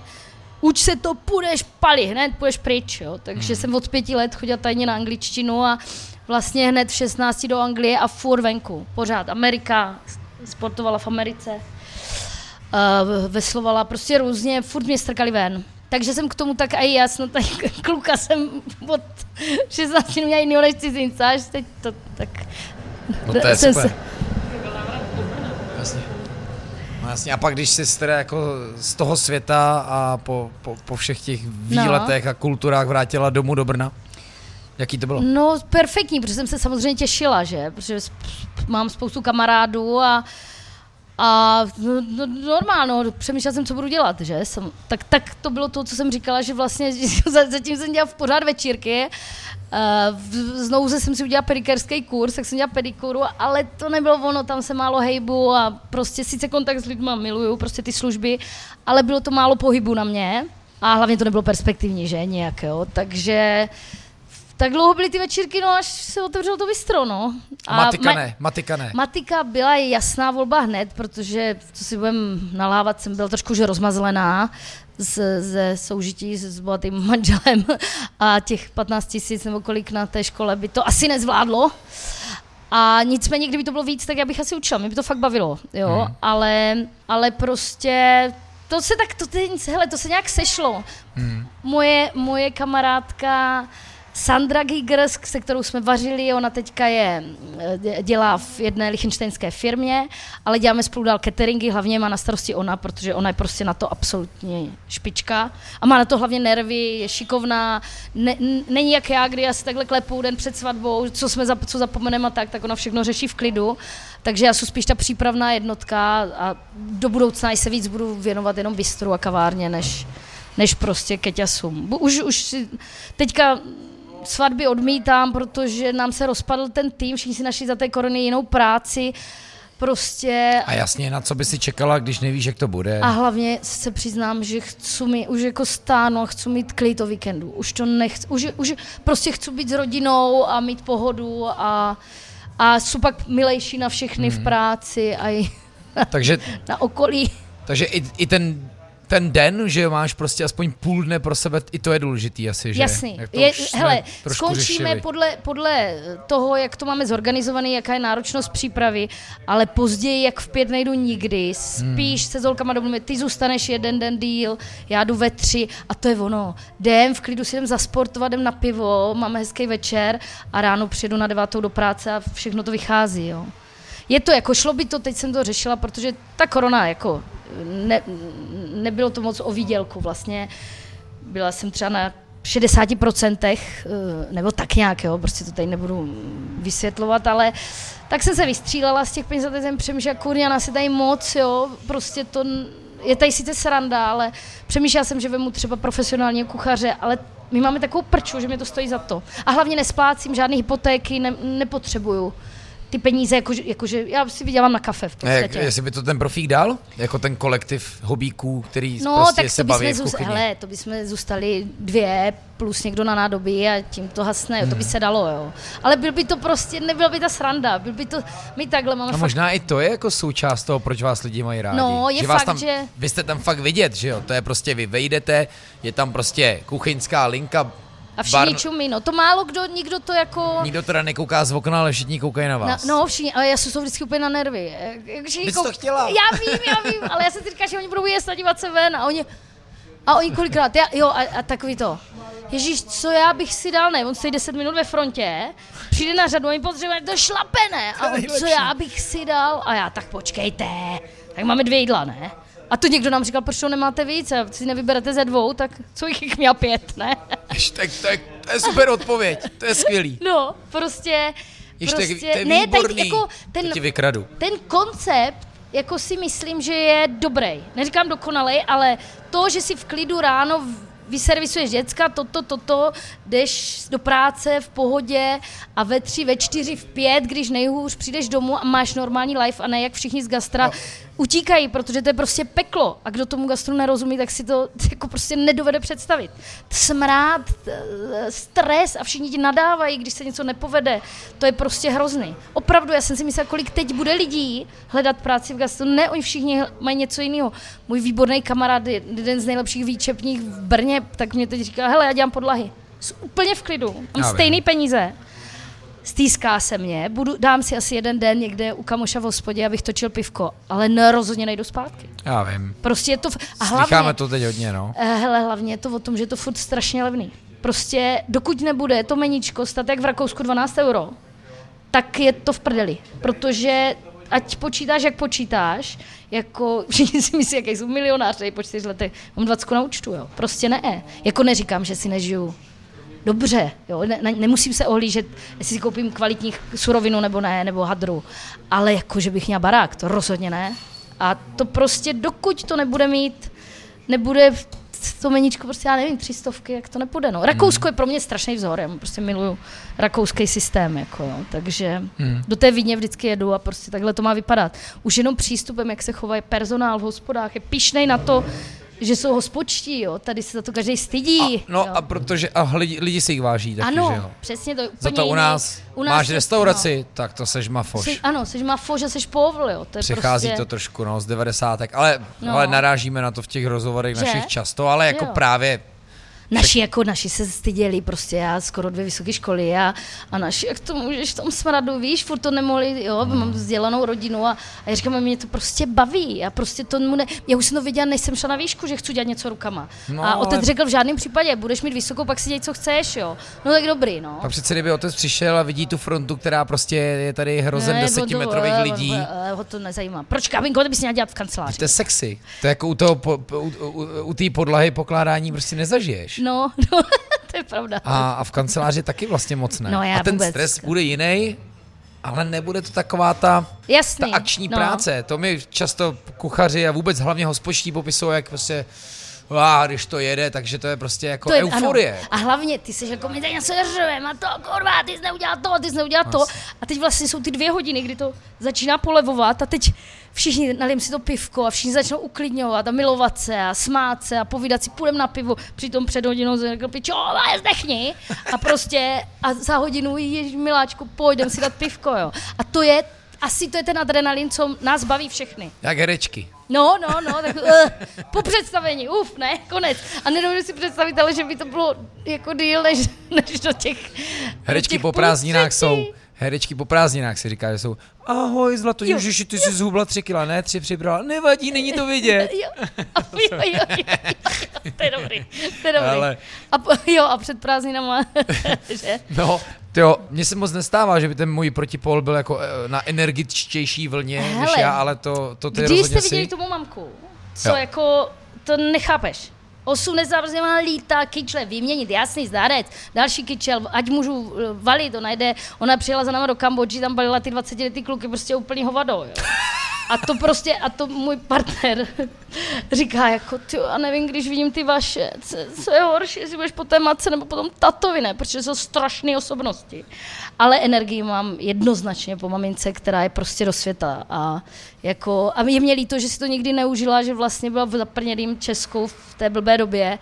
uč se to, půjdeš pali, hned půjdeš pryč, jo. Takže Hmm. jsem od pěti let chodila tajně na angličtinu a vlastně hned v 16 do Anglie a furt venku, pořád. Amerika, sportovala v Americe, uh, veslovala prostě různě, furt mě strkali ven. Takže jsem k tomu tak i jasno, tak kluka jsem od 16 měla jinýho než cizince, až teď to tak... No to je jsem super. se- Jasně. No jasně, a pak když jsi teda jako z toho světa a po, po, po všech těch výletech a kulturách vrátila domů do Brna, Jaký to bylo? No, perfektní, protože jsem se samozřejmě těšila, že? Protože mám spoustu kamarádů a a no, no, normálně, no, přemýšlela jsem, co budu dělat, že? Jsem, tak, tak to bylo to, co jsem říkala, že vlastně zatím jsem dělala v pořád večírky. Uh, znovu jsem si udělala pedikerský kurz, tak jsem dělala pedikuru, ale to nebylo ono, tam se málo hejbu a prostě sice kontakt s lidmi miluju, prostě ty služby, ale bylo to málo pohybu na mě a hlavně to nebylo perspektivní, že? Nějak, jo? Takže uh, tak dlouho byly ty večírky, no až se otevřelo to bistro, no. A matika ma- ne, matika ne. Matika byla jasná volba hned, protože, co si budem nalávat, jsem byla trošku že rozmazlená z, ze soužití s, s bohatým manželem a těch 15 tisíc nebo kolik na té škole by to asi nezvládlo. A nicméně, kdyby to bylo víc, tak já bych asi učila, mě by to fakt bavilo, jo, hmm. ale, ale prostě to se tak, to, hele, to se nějak sešlo. Hmm. Moje, moje kamarádka Sandra Gigers, se kterou jsme vařili, ona teďka je, eh, dělá v jedné lichtensteinské firmě, ale děláme spolu dál cateringy, hlavně má na starosti ona, protože ona je prostě na to absolutně špička a má na to hlavně nervy, je šikovná, ne, není jak já, kdy já si takhle klepu den před svatbou, co, jsme, co zapomeneme a tak, tak ona všechno řeší v klidu, takže já jsem spíš ta přípravná jednotka a do budoucna se víc budu věnovat jenom bistru a kavárně, než, než prostě keťasům. Už, už si, teďka svatby odmítám, protože nám se rozpadl ten tým, všichni si našli za té korony jinou práci. Prostě... A jasně, na co by si čekala, když nevíš, jak to bude? A hlavně se přiznám, že chci mi už jako stánu a chci mít klid o víkendu. Už to nechci, už, už prostě chci být s rodinou a mít pohodu a, a jsou pak milejší na všechny hmm. v práci a i takže, na okolí. Takže i, i ten ten den, že máš prostě aspoň půl dne pro sebe, i to je důležitý asi, že? Jasný. Je, hele, skončíme řešili. podle, podle toho, jak to máme zorganizovaný, jaká je náročnost přípravy, ale později, jak v pět nejdu nikdy, spíš hmm. se Zolkama domluvíme, ty zůstaneš jeden den díl, já jdu ve tři a to je ono. Jdem, v klidu si jdem zasportovat, jdem na pivo, máme hezký večer a ráno přijedu na devátou do práce a všechno to vychází, jo. Je to jako, šlo by to, teď jsem to řešila, protože ta korona jako ne, nebylo to moc o výdělku vlastně. Byla jsem třeba na 60%, eh, nebo tak nějak, jo, prostě to tady nebudu vysvětlovat, ale tak jsem se vystřílela z těch peněz a teď jsem přemýšlela, kurňa, nás je tady moc, jo, prostě to je tady sice sranda, ale přemýšlela jsem, že vemu třeba profesionálního kuchaře, ale my máme takovou prču, že mi to stojí za to. A hlavně nesplácím žádné hypotéky, ne, nepotřebuju ty peníze, jakože, jakože já si vydělám na kafe v podstatě. Jak, jestli by to ten profík dal? Jako ten kolektiv hobíků, který no, prostě tak se to baví v kuchyni? Hele, to bychom zůstali dvě plus někdo na nádobí a tím to hasne, hmm. to by hmm. se dalo, jo. Ale byl by to prostě, nebyla by ta sranda, byl by to, my takhle máme A možná fakt... i to je jako součást toho, proč vás lidi mají rádi. No, je že fakt, tam, že... Vy jste tam fakt vidět, že jo, to je prostě, vy vejdete, je tam prostě kuchyňská linka, a všichni bar... čumí, no to málo kdo, nikdo to jako... Nikdo teda nekouká z okna, ale všichni koukají na vás. No, no všichni, ale já jsem vždycky úplně na nervy. Všichni kouk... to chtěla. Já vím, já vím, ale já se říkám, že oni budou jíst a dívat se ven a oni... A oni kolikrát, já, jo, a, a takový to. Ježíš, co já bych si dal, ne, on stojí 10 minut ve frontě, přijde na řadu, oni potřebuje to šlapené. A on, co já bych si dal, a já, tak počkejte, tak máme dvě jídla, ne? A to někdo nám říkal, proč to nemáte víc, a si nevyberete ze dvou, tak co jich měl pět, ne? tak to je, to je super odpověď, to je skvělý. No, prostě, Ještě, prostě, to je ne, tak jako ten, to vykradu. ten koncept, jako si myslím, že je dobrý. Neříkám dokonalej, ale to, že si v klidu ráno vyservisuješ děcka, toto, toto, jdeš do práce v pohodě a ve tři, ve čtyři, v pět, když nejhůř přijdeš domů a máš normální life a ne jak všichni z gastra no. Utíkají, protože to je prostě peklo a kdo tomu gastru nerozumí, tak si to jako prostě nedovede představit. Smrád, stres a všichni ti nadávají, když se něco nepovede, to je prostě hrozný. Opravdu, já jsem si myslela, kolik teď bude lidí hledat práci v gastru, ne, oni všichni mají něco jiného. Můj výborný kamarád, jeden z nejlepších výčepních v Brně, tak mě teď říká, hele, já dělám podlahy. Jsou úplně v klidu, mám já stejný vím. peníze. Stýská se mě, budu, dám si asi jeden den někde u kamoša v hospodě, abych točil pivko, ale ne, rozhodně nejdu zpátky. Já vím. Prostě je to... A hlavně, to teď hodně, no. Eh, hele, hlavně je to o tom, že je to furt strašně levný. Prostě dokud nebude to meníčko stát jak v Rakousku 12 euro, tak je to v prdeli. Protože ať počítáš, jak počítáš, jako všichni si myslí, jaký jsou milionáři po čtyř letech, mám 20 na účtu, jo. Prostě ne. Jako neříkám, že si nežiju dobře, jo, ne, ne, nemusím se ohlížet, jestli si koupím kvalitní surovinu nebo ne, nebo hadru, ale jako, že bych měla barák, to rozhodně ne. A to prostě, dokud to nebude mít, nebude to meníčko, prostě já nevím, tři stovky, jak to nepůjde. No. Rakousko hmm. je pro mě strašný vzor, já prostě miluju rakouský systém, jako, jo. takže hmm. do té Vídně vždycky jedu a prostě takhle to má vypadat. Už jenom přístupem, jak se chovají personál v hospodách, je pišnej na to, že jsou hospodští, jo, tady se za to každý stydí. A, no jo. a protože a lidi, lidi si jich váží taky, ano, že jo? přesně to je Za to u nás, u nás máš restauraci, no. tak to seš mafoš. Jsi, ano, seš mafoš a seš povl, jo. To je Přichází prostě... to trošku, no, z devadesátek, ale, no. ale narážíme na to v těch rozhovorech Že? našich často, ale jako Jo. právě Naši, jako naši se styděli, prostě já skoro dvě vysoké školy a, a naši, jak to můžeš v tom smradu, víš, furt to nemohli, jo, Hmm. mám vzdělanou rodinu a, a já říkám, mě to prostě baví a prostě to mu ne, já už jsem to viděla, než jsem šla na výšku, že chci dělat něco rukama. No, a otec ale- řekl v žádném případě, budeš mít vysokou, pak si děj, co chceš, jo. No tak dobrý, no. A přece kdyby otec přišel a vidí tu frontu, která prostě je tady hrozen Ne, desetimetrových to- lidí, eh, Ho to nezajímá. Proč, Kabinko, ty bys měla dělat v kanceláři? to je sexy. To je jako u, po, u, u, u té podlahy pokládání prostě nezažiješ. No, no, to je pravda. A, a v kanceláři taky vlastně moc ne. No, já a ten vůbec. stres bude jiný, ale nebude to taková ta, Jasný. ta akční no. práce. To mi často kuchaři a vůbec hlavně hospodští popisují, jak prostě a když to jede, takže to je prostě jako To je, euforie. Ano. A hlavně ty jsi jako, my tady něco řveme a to, kurva, ty jsi neudělal to, ty jsi neudělal to. A teď vlastně jsou ty dvě hodiny, kdy to začíná polevovat a teď všichni nalím si to pivko a všichni začnou uklidňovat a milovat se a smát se a povídat si, půjdem na pivo. Přitom před hodinou jsem řekl, pičo, ale zdechni. A prostě a za hodinu, jež miláčku, pojďem si dát pivko, jo. A to je, asi to je ten adrenalin, co nás baví všechny. Jak herečky. No, no, no, tak uh, po představení, uf, ne, konec. A nedovedu si představit, ale že by to bylo jako díl, než, než do těch Herečky do těch po prázdninách třetí. jsou, herečky po prázdninách si říká, že jsou ahoj zlato, Jo, ježiši, ty jsi zhubla tři kila, ne, tři přibrala, nevadí, není to vidět. Jo, jo, jo, jo, jo, jo, to je dobrý, to je dobrý. Ale- A, po- jo, a před prázdninama, že? No, jo, mně se moc nestává, že by ten můj protipol byl jako eh, na energičtější vlně než Hele, já, ale to, to ty Když jste viděli si... tu mou mamku, co Jo. jako, to nechápeš. Osu nezabrzená lítá, kyčle, vyměnit, jasný zdarec, další kyčel, ať můžu eh, valit, ona jde, ona přijela za náma do Kambodži, tam balila ty 20 letý kluky, prostě úplný hovado, jo. A to prostě, a to můj partner říká jako, ty, a nevím, když vidím ty vaše, co, co je horší, jestli budeš po té matce nebo po tom tatovi, ne, protože jsou strašné osobnosti. Ale energii mám jednoznačně po mamince, která je prostě do světa. A, jako, a je mě líto, že si to nikdy neužila, že vlastně byla v zaprněným Česku v té blbé době,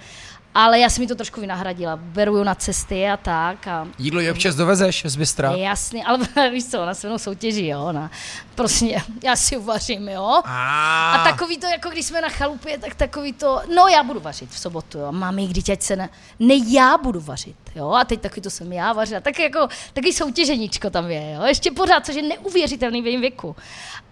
ale já jsem mi to trošku vynahradila. Beru ju na cesty a tak. A Jídlo ji občas dovezeš z Bystra? je jasný, ale víš co, ona se mnou soutěží, jo, ona prostě, já si uvařím, jo. A, A takový to, jako když jsme na chalupě, tak takový to, no já budu vařit v sobotu, jo, mami, když ať se ne, ne já budu vařit, jo, a teď takový to jsem já vařila, tak jako, taky soutěženíčko tam je, jo, ještě pořád, což je neuvěřitelný v jejím věku.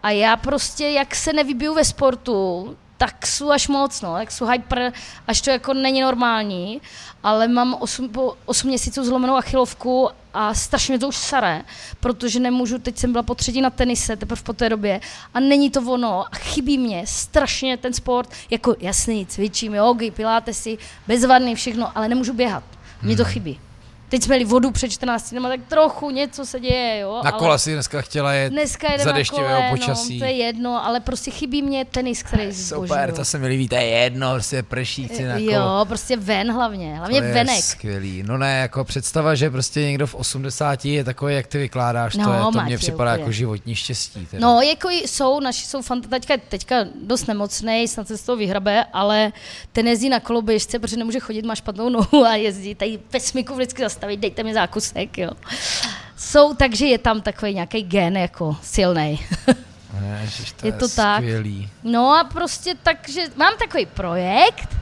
A já prostě, jak se nevybiju ve sportu, tak jsou až moc, no, jak jsou hyper, až to jako není normální, ale mám 8, po 8 měsíců zlomenou achilovku a strašně mě to už sare, protože nemůžu, teď jsem byla po třetí na tenise, teprve po té době a není to ono a chybí mě strašně ten sport, jako jasný, cvičím jogy, pilátesy, bezvadný, všechno, ale nemůžu běhat, mně to chybí. Teď jsme měli vodu před 14 dny, tak trochu něco se děje, jo. na ale- kola si dneska chtěla jet Dneska jedem za deštivého kole, počasí. No, to je jedno, ale prostě chybí mě tenis, který Super, zbožňuju. to se mi líbí, to je jedno, prostě prší, chci na kolo. Jo, prostě ven hlavně, hlavně to je venek. skvělý. No ne, jako představa, že prostě někdo v 80 je takový, jak ty vykládáš, to, No, je, to Matěj, mně připadá úplně. jako životní štěstí. Teda. No, jako jsou, naši jsou fant- teďka, teďka dost nemocný, snad se z toho vyhrabe, ale ten jezdí na koloběžce, protože nemůže chodit, má špatnou nohu a jezdí tady ve smyku vždycky zastavit, dejte mi zákusek, jo. Jsou, takže je tam takový nějaký gen jako silný. Ne, ježiš, to je je, to tak. skvělý. No a prostě takže mám takový projekt,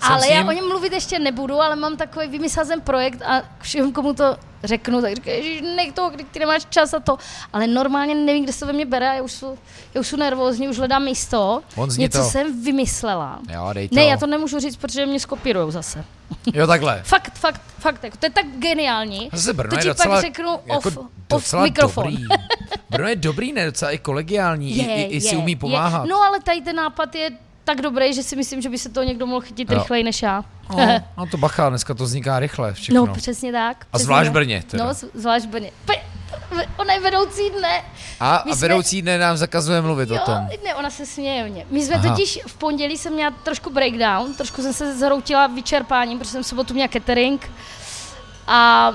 ale já o něm mluvit ještě nebudu, ale mám takový, vymyslel jsem projekt a všem, komu to řeknu, tak říkají, ježiš, nech toho, když ty nemáš čas a to. Ale normálně nevím, kde se to ve mně bere, já už jsou, já už jsou nervózní, už hledám místo. Něco to. jsem vymyslela. Jo, dej to. Ne, já to nemůžu říct, protože mě skopírujou zase. Jo, takhle. Fakt, fakt, fakt, jako, to je tak geniální. Zase Brno to je ti docela, pak řeknu jako off, off docela mikrofon. dobrý. Brno je dobrý, ne, docela i kolegiální, i, i, i si umí pomáhat. Je. No ale tady ten nápad je tak dobrý, že si myslím, že by se to někdo mohl chytit Jo. rychleji než já. No, no to bacha, dneska to vzniká rychle všechno. No, přesně tak. A přesně zvlášť tak. Brně teda. No, zvlášť Brně. Pe- ona je vedoucí dne. A, a jsme- vedoucí dne nám zakazuje mluvit o Jo, tom. ne, ona se směje mě. My jsme Aha. totiž v pondělí jsem měla trošku breakdown, trošku jsem se zhroutila vyčerpáním, protože jsem v sobotu měla catering a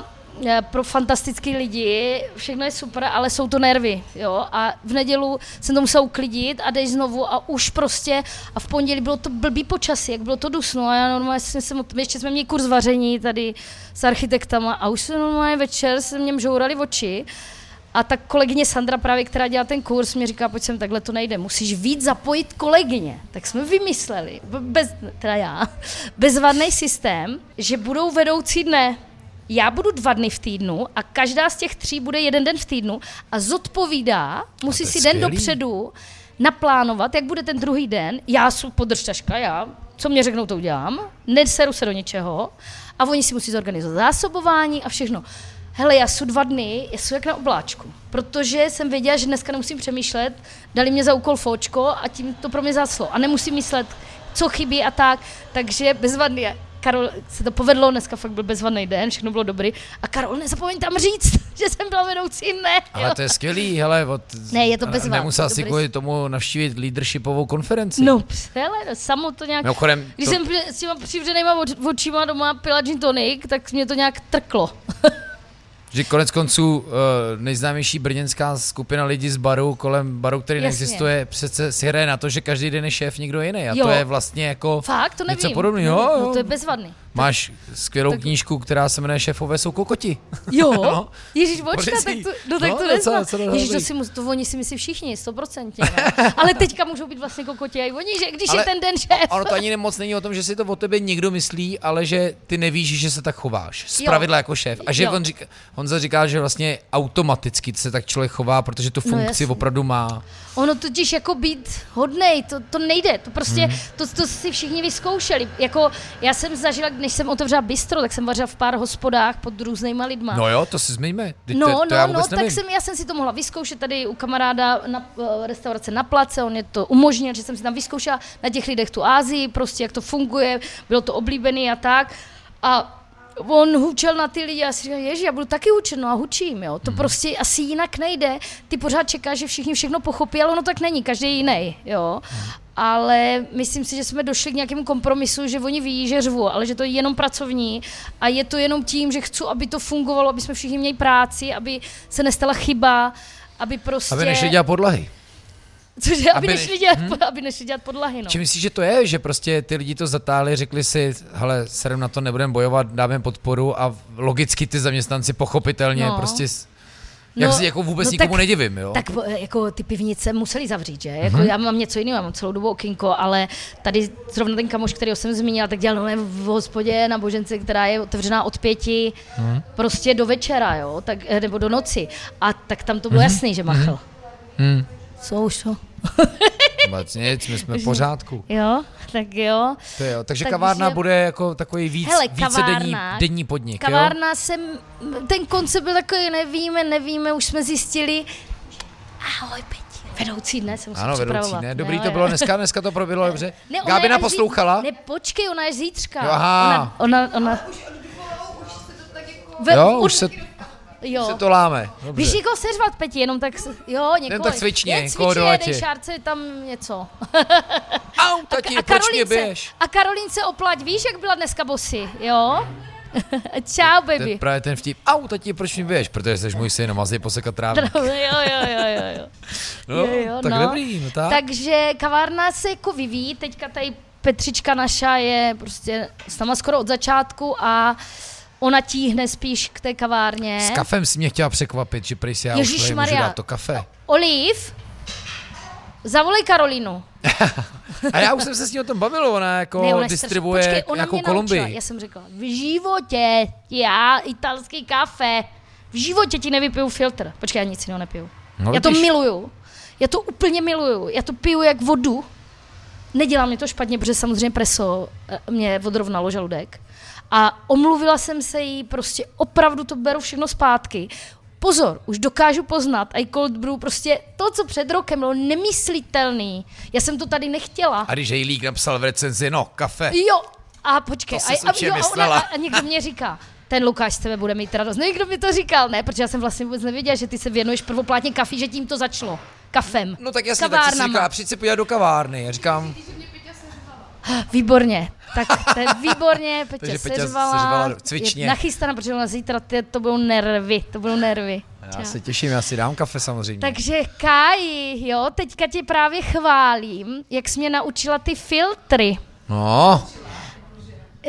pro fantastický lidi, všechno je super, ale jsou to nervy, jo, a v nedělu jsem to musela uklidit a jdeš znovu a už prostě, a v pondělí bylo to blbý počasí, jak bylo to dusno a já normálně jsem, jsem ještě jsme měli kurz vaření tady s architektama a už se normálně večer se mě žourali oči a tak kolegyně Sandra právě, která dělá ten kurz, mi říká, pojď sem, takhle to nejde, musíš víc zapojit kolegyně. Tak jsme vymysleli, bez, teda já, bezvadný systém, že budou vedoucí dne. Já budu dva dny v týdnu a každá z těch tří bude jeden den v týdnu a zodpovídá, musí je si den skvělý. dopředu naplánovat, jak bude ten druhý den. Já jsem podržtaška, já, co mě řeknou, to udělám. Neseru se do ničeho a oni si musí zorganizovat zásobování a všechno. Hele, já jsou dva dny, já jsou jak na obláčku, protože jsem věděla, že dneska nemusím přemýšlet, dali mě za úkol fočko a tím to pro mě zaslo. A nemusím myslet, co chybí a tak, takže bezvadný. Karol, se to povedlo, dneska fakt byl bezvadný den, všechno bylo dobrý. A Karol, nezapomeň tam říct, že jsem byla vedoucí, ne. Ale jo. to je skvělý, hele, od, Ne, je to bezvad, Nemusela je to si dobrý. kvůli tomu navštívit leadershipovou konferenci. No, hele, no, samo to nějak... Mimochodem, Když to, jsem s těma přivřenýma oč- očima doma pila gin tonic, tak mě to nějak trklo. že konec konců uh, nejznámější brněnská skupina lidí z baru, kolem baru, který Jasně. neexistuje, přece si hraje na to, že každý den je šéf někdo jiný. A Jo. to je vlastně jako Fakt, to nevím. něco podobného. No, Jo, to je bezvadný. Máš skvělou Tak- knížku, která se jmenuje Šéfové jsou kokoti. Jo, No. Ježíš, počka, tak to, no, tak No, to no, co- co Ježíš, to, si to oni si myslí všichni, stoprocentně. No. Ale teďka můžou být vlastně kokoti i oni, že když Ale je ten den šéf. Ono to ani moc není o tom, že si to o tebe někdo myslí, ale že ty nevíš, že se tak chováš. Z pravidla jako šéf. A že Jo. on říká, Honza říká, že vlastně automaticky se tak člověk chová, protože tu No, funkci jasně. opravdu má. Ono totiž jako být hodnej, to, to nejde, to prostě, Mhm. to, to si všichni vyzkoušeli. Jako já jsem zažila, než jsem otevřela bistro, tak jsem vařila v pár hospodách pod různýma lidma. No jo, to si zmiňme. No, to, to já no, no, vůbec tak nevím. jsem, já jsem si to mohla vyzkoušet tady u kamaráda na uh, restaurace na place, on je to umožnil, že jsem si tam vyzkoušela na těch lidech tu Ázii, prostě jak to funguje, bylo to oblíbený a tak. A on hučel na ty lidi a si říkal, ježi, já budu taky hučet, no a hučím, jo. Hmm. To prostě asi jinak nejde. Ty pořád čekáš, že všichni všechno pochopí, ale ono tak není, každý je jiný, jo. Hmm. Ale myslím si, že jsme došli k nějakému kompromisu, že oni ví, že řvu, ale že to je jenom pracovní a je to jenom tím, že chci, aby to fungovalo, aby jsme všichni měli práci, aby se nestala chyba, aby prostě... Aby nešli dělat podlahy. Cože, aby, aby aby, ne- nešli dělat, hmm? aby nešli dělat podlahy, no. Či myslíš, že to je, že prostě ty lidi to zatáhli, řekli si, hele, serem na to nebudeme bojovat, dáme podporu a logicky ty zaměstnanci pochopitelně No. prostě, s- jak si jako vůbec no nikomu tak- nedivím, jo? Tak po- jako ty pivnice museli zavřít, že? Jako Mhm. já mám něco jiného, já mám celou dobu okinko, ale tady zrovna ten kamoš, kterého jsem zmínila, tak dělal normálně v hospodě na Božence, která je otevřená od pěti Mhm. prostě do večera, jo, tak, eh, nebo do noci. A tak tam to bylo jasný, že machl. Hmm. Co už to? Vůbec nic, my jsme v pořádku. Jo, tak jo. To jo. Takže Takže- kavárna bude jako takový víc, Hele, více denní, kavárna- denní podnik, jo? Kavárna jsem, ten koncept byl takový, nevíme, nevíme, už jsme zjistili. Ahoj, Peti. Vedoucí dne se musím Ano, vedoucí, připravovat. ne? Dobrý Jo, to jo. bylo, dneska, dneska to proběhlo dobře. Ne, Gábina poslouchala? Ne, počkej, ona je zítřka. Jo, aha. Ona, ona, ona... Ve, Jo, už se, jo. se to láme. Víš Dobře. někoho seřvat, Peti, jenom tak, jo, někoho. tak cvičně, Je někoho do cvičně, dej šárce tam něco. Au, tati, a proč mě běž? a Karolince oplať, víš, jak byla dneska bosy, jo? Čau, To je baby. právě ten vtip. Au, tati, proč mě běž? Protože jsi můj syn a mazej posekat trávník. jo, jo, jo, jo, jo. No, jo, jo, tak no. dobrý, no tak. Takže kavárna se jako vyvíjí, teďka tady Petřička naša je prostě s náma skoro od začátku a ona tíhne spíš k té kavárně. S kafem si mě chtěla překvapit, že prý si já už můžu Ježišmarja. dát to kafe. Oliv, zavolej Karolínu. A já už jsem se s ní o tom bavil, ona jako Ne, ona je distribuje počkej, ona mě naučila. Kolumbii. Já jsem řekla, v životě já italský kafe, v životě ti nevypiju filtr. Počkej, já nic jiného nepiju. No, já to vidíš. miluju. Já to úplně miluju. Já to piju jak vodu. Nedělá mě to špatně, protože samozřejmě preso eh, mě odrovnalo žaludek. A omluvila jsem se jí, prostě opravdu to beru všechno zpátky. Pozor, už dokážu poznat, i cold brew, prostě to, co před rokem bylo nemyslitelný. Já jsem to tady nechtěla. A když Hejlík napsal v recenzi, no, kafe. Jo, A počkej, To a, a, jo, a, ona, a, a někdo mě říká, ten Lukáš z tebe bude mít radost. Někdo mi to říkal, ne, protože já jsem vlastně vůbec nevěděla, že ty se věnuješ prvoplátně kafí, že tím to začalo. Kafem. No tak jasně, tak jsi si Kavárnama. říkala, přijď se podívat do kavárny. Já říkám, Výborně. Tak to je výborně, Peťa Takže Peťa seřvala, seřvala cvičně. je nachystaná, protože ona zítra, ty, to budou nervy, to budou nervy. já se těším, já si dám kafe samozřejmě. Takže Káji, jo, teďka tě právě chválím, jak jsi mě naučila ty filtry. No,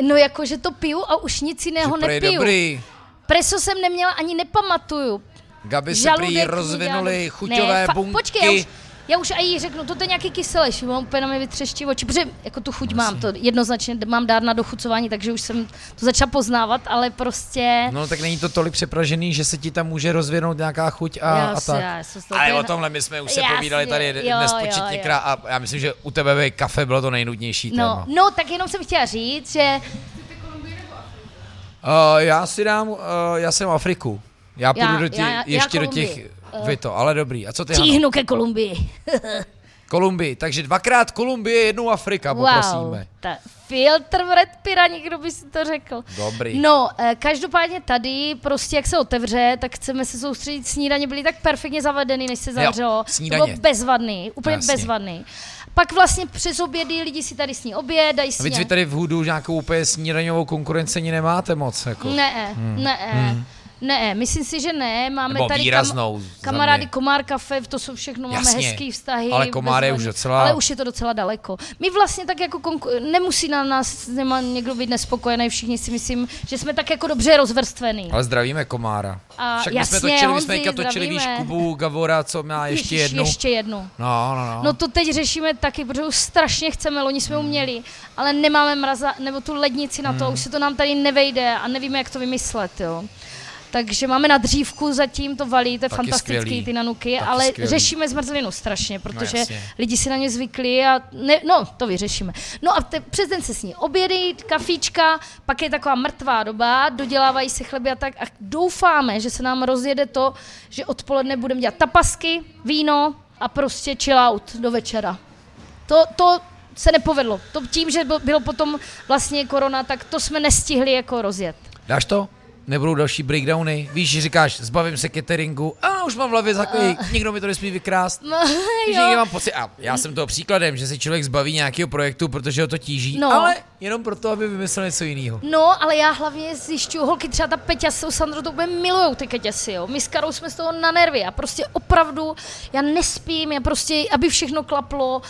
No jako, že to piju a už nic že jiného prej nepiju. dobrý. Preso jsem neměla, ani nepamatuju. Gaby se prý dělal- chuťové ne, bunky. Počkej, já už, já už jí řeknu, to je nějaký kyselejší, mám úplně na mě vytřeští oči, protože jako tu chuť mám, to jednoznačně mám dát na dochucování, takže už jsem to začala poznávat, ale prostě... No tak není to tolik přepražený, že se ti tam může rozvinout nějaká chuť a, já a tak. já Ale o tomhle my jsme už se Jasně, povídali tady jo, dnes jo, početněkrát jo. a já myslím, že u tebe by kafe bylo to nejnudnější No, téma. no, tak jenom jsem chtěla říct, že Uh, já si dám, uh, já jsem Afriku. Já půjdu Já- do těch, já- já ještě do těch, Kolumbii. vy to, ale dobrý. A co ty, Hano? tíhnu ke Kolumbii. Kolumbii, takže dvakrát Kolumbie, jednou Afrika, wow, poprosíme. ta filtr v Red Pira, někdo by si to řekl. Dobrý. No, eh, každopádně tady, prostě jak se otevře, tak chceme se soustředit, snídaně byly tak perfektně zavedený, než se zavřelo. snídaně. To bylo bezvadný, úplně Jasně. bezvadný. Pak vlastně přes obědy lidi si tady sní oběd, dají A si víc vy tady v Hudu nějakou úplně snídaňovou konkurenci nemáte moc. Jako. Ne, ne, ne, myslím si, že ne. Máme Nebo tady výraznou za kamarády. Komár Kafe, to jsou všechno, máme Jasně, hezký vztahy. ale Komár je už docela- Ale už je to docela daleko. My vlastně tak jako, konku- nemusí na nás nemá někdo být nespokojený, všichni si myslím, že jsme tak jako dobře rozvrstvený. Ale zdravíme Komára. A Však my jsme jasně, točili, my jsme Honzi, točili, víš. Kubu Gavora, co má ještě Ježiš, jednu. Ještě jednu. No, no, no. No to teď řešíme taky, protože už strašně chceme, loni jsme uměli, ale nemáme mraza, nebo tu lednici na to, Hmm. už se to nám tady nevejde a nevíme, jak to vymyslet, jo. Takže máme na dřívku zatím, to valí, to je Taky fantastický, skvělý. ty nanuky, Taky ale skvělý. řešíme zmrzlinu strašně, protože jasně. lidi si na ně zvykli a ne, no, to vyřešíme. No a te, přes den se sní obědy, kafíčka, pak je taková mrtvá doba, dodělávají se chleby a tak a doufáme, že se nám rozjede to, že odpoledne budeme dělat tapasky, víno a prostě chill out do večera. To, to se nepovedlo. To tím, že byl- bylo potom vlastně korona, tak to jsme nestihli jako rozjet. Dáš to? Nebudou další breakdowny? Víš, že říkáš, zbavím se cateringu, a už mám v hlavě takový, nikdo mi to nesmí vykrást. No, Víš, jo. někdy mám pocit, a já jsem toho příkladem, že se člověk zbaví nějakého projektu, protože ho to tíží, No. ale jenom proto, aby vymyslel něco jiného. No, ale já hlavně zjišťuju, holky třeba ta Peťa s tou Sandrou to úplně milujou ty keťasy, jo. My s Karou jsme z toho na nervy a prostě opravdu, já nespím, já prostě, aby všechno klaplo,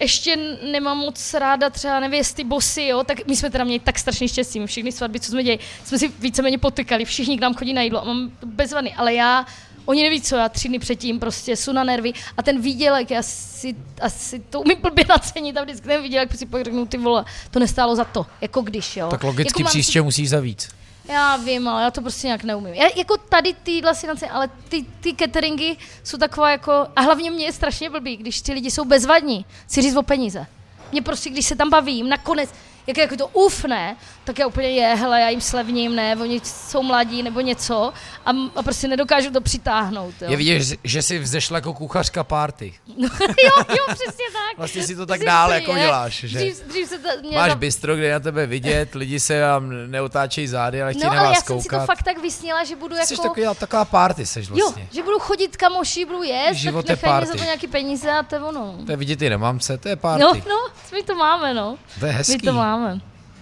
ještě nemám moc ráda třeba nevěsty bosy, jo, tak my jsme teda měli tak strašně štěstí, všechny svatby, co jsme dělali, jsme si víceméně potykali, všichni k nám chodí na jídlo a mám to bezvadný, ale já, oni neví co, já tři dny předtím prostě jsou na nervy a ten výdělek, já si asi to umím blbě nacenit a vždycky ten výdělek si pak řeknu, ty vole, to nestálo za to, jako když, jo. Tak logicky jako si- příště musíš za víc. Já vím, ale já to prostě nějak neumím. Já, jako tady tyhle sinace, ale ty, ty cateringy jsou taková jako, a hlavně mě je strašně blbý, když ty lidi jsou bezvadní, si říct o peníze. Mě prostě, když se tam bavím, nakonec, jak jako to ufne, tak já úplně je, hele, já jim slevním, ne, oni jsou mladí nebo něco a, a prostě nedokážu to přitáhnout. Jo. Je vidět, že- jsi vzešla jako kuchařka party. No, jo, jo, přesně tak. Vlastně si to tak Jsi dál úplně, jako děláš, že? Dřív, dřív se to, mě Máš za- bistro, kde je na tebe vidět, lidi se vám neotáčejí zády, ale chtějí No, na ale vás já jsem si to fakt tak vysněla, že budu Jsi jako... taková, taková party, seš Jo, vlastně. že budu chodit kamoši, budu jíst, Život tak je nechají za to nějaký peníze a to je ono. To je vidět i na mamce, to je party. No, no, my to máme, no. To je My hezký. to máme.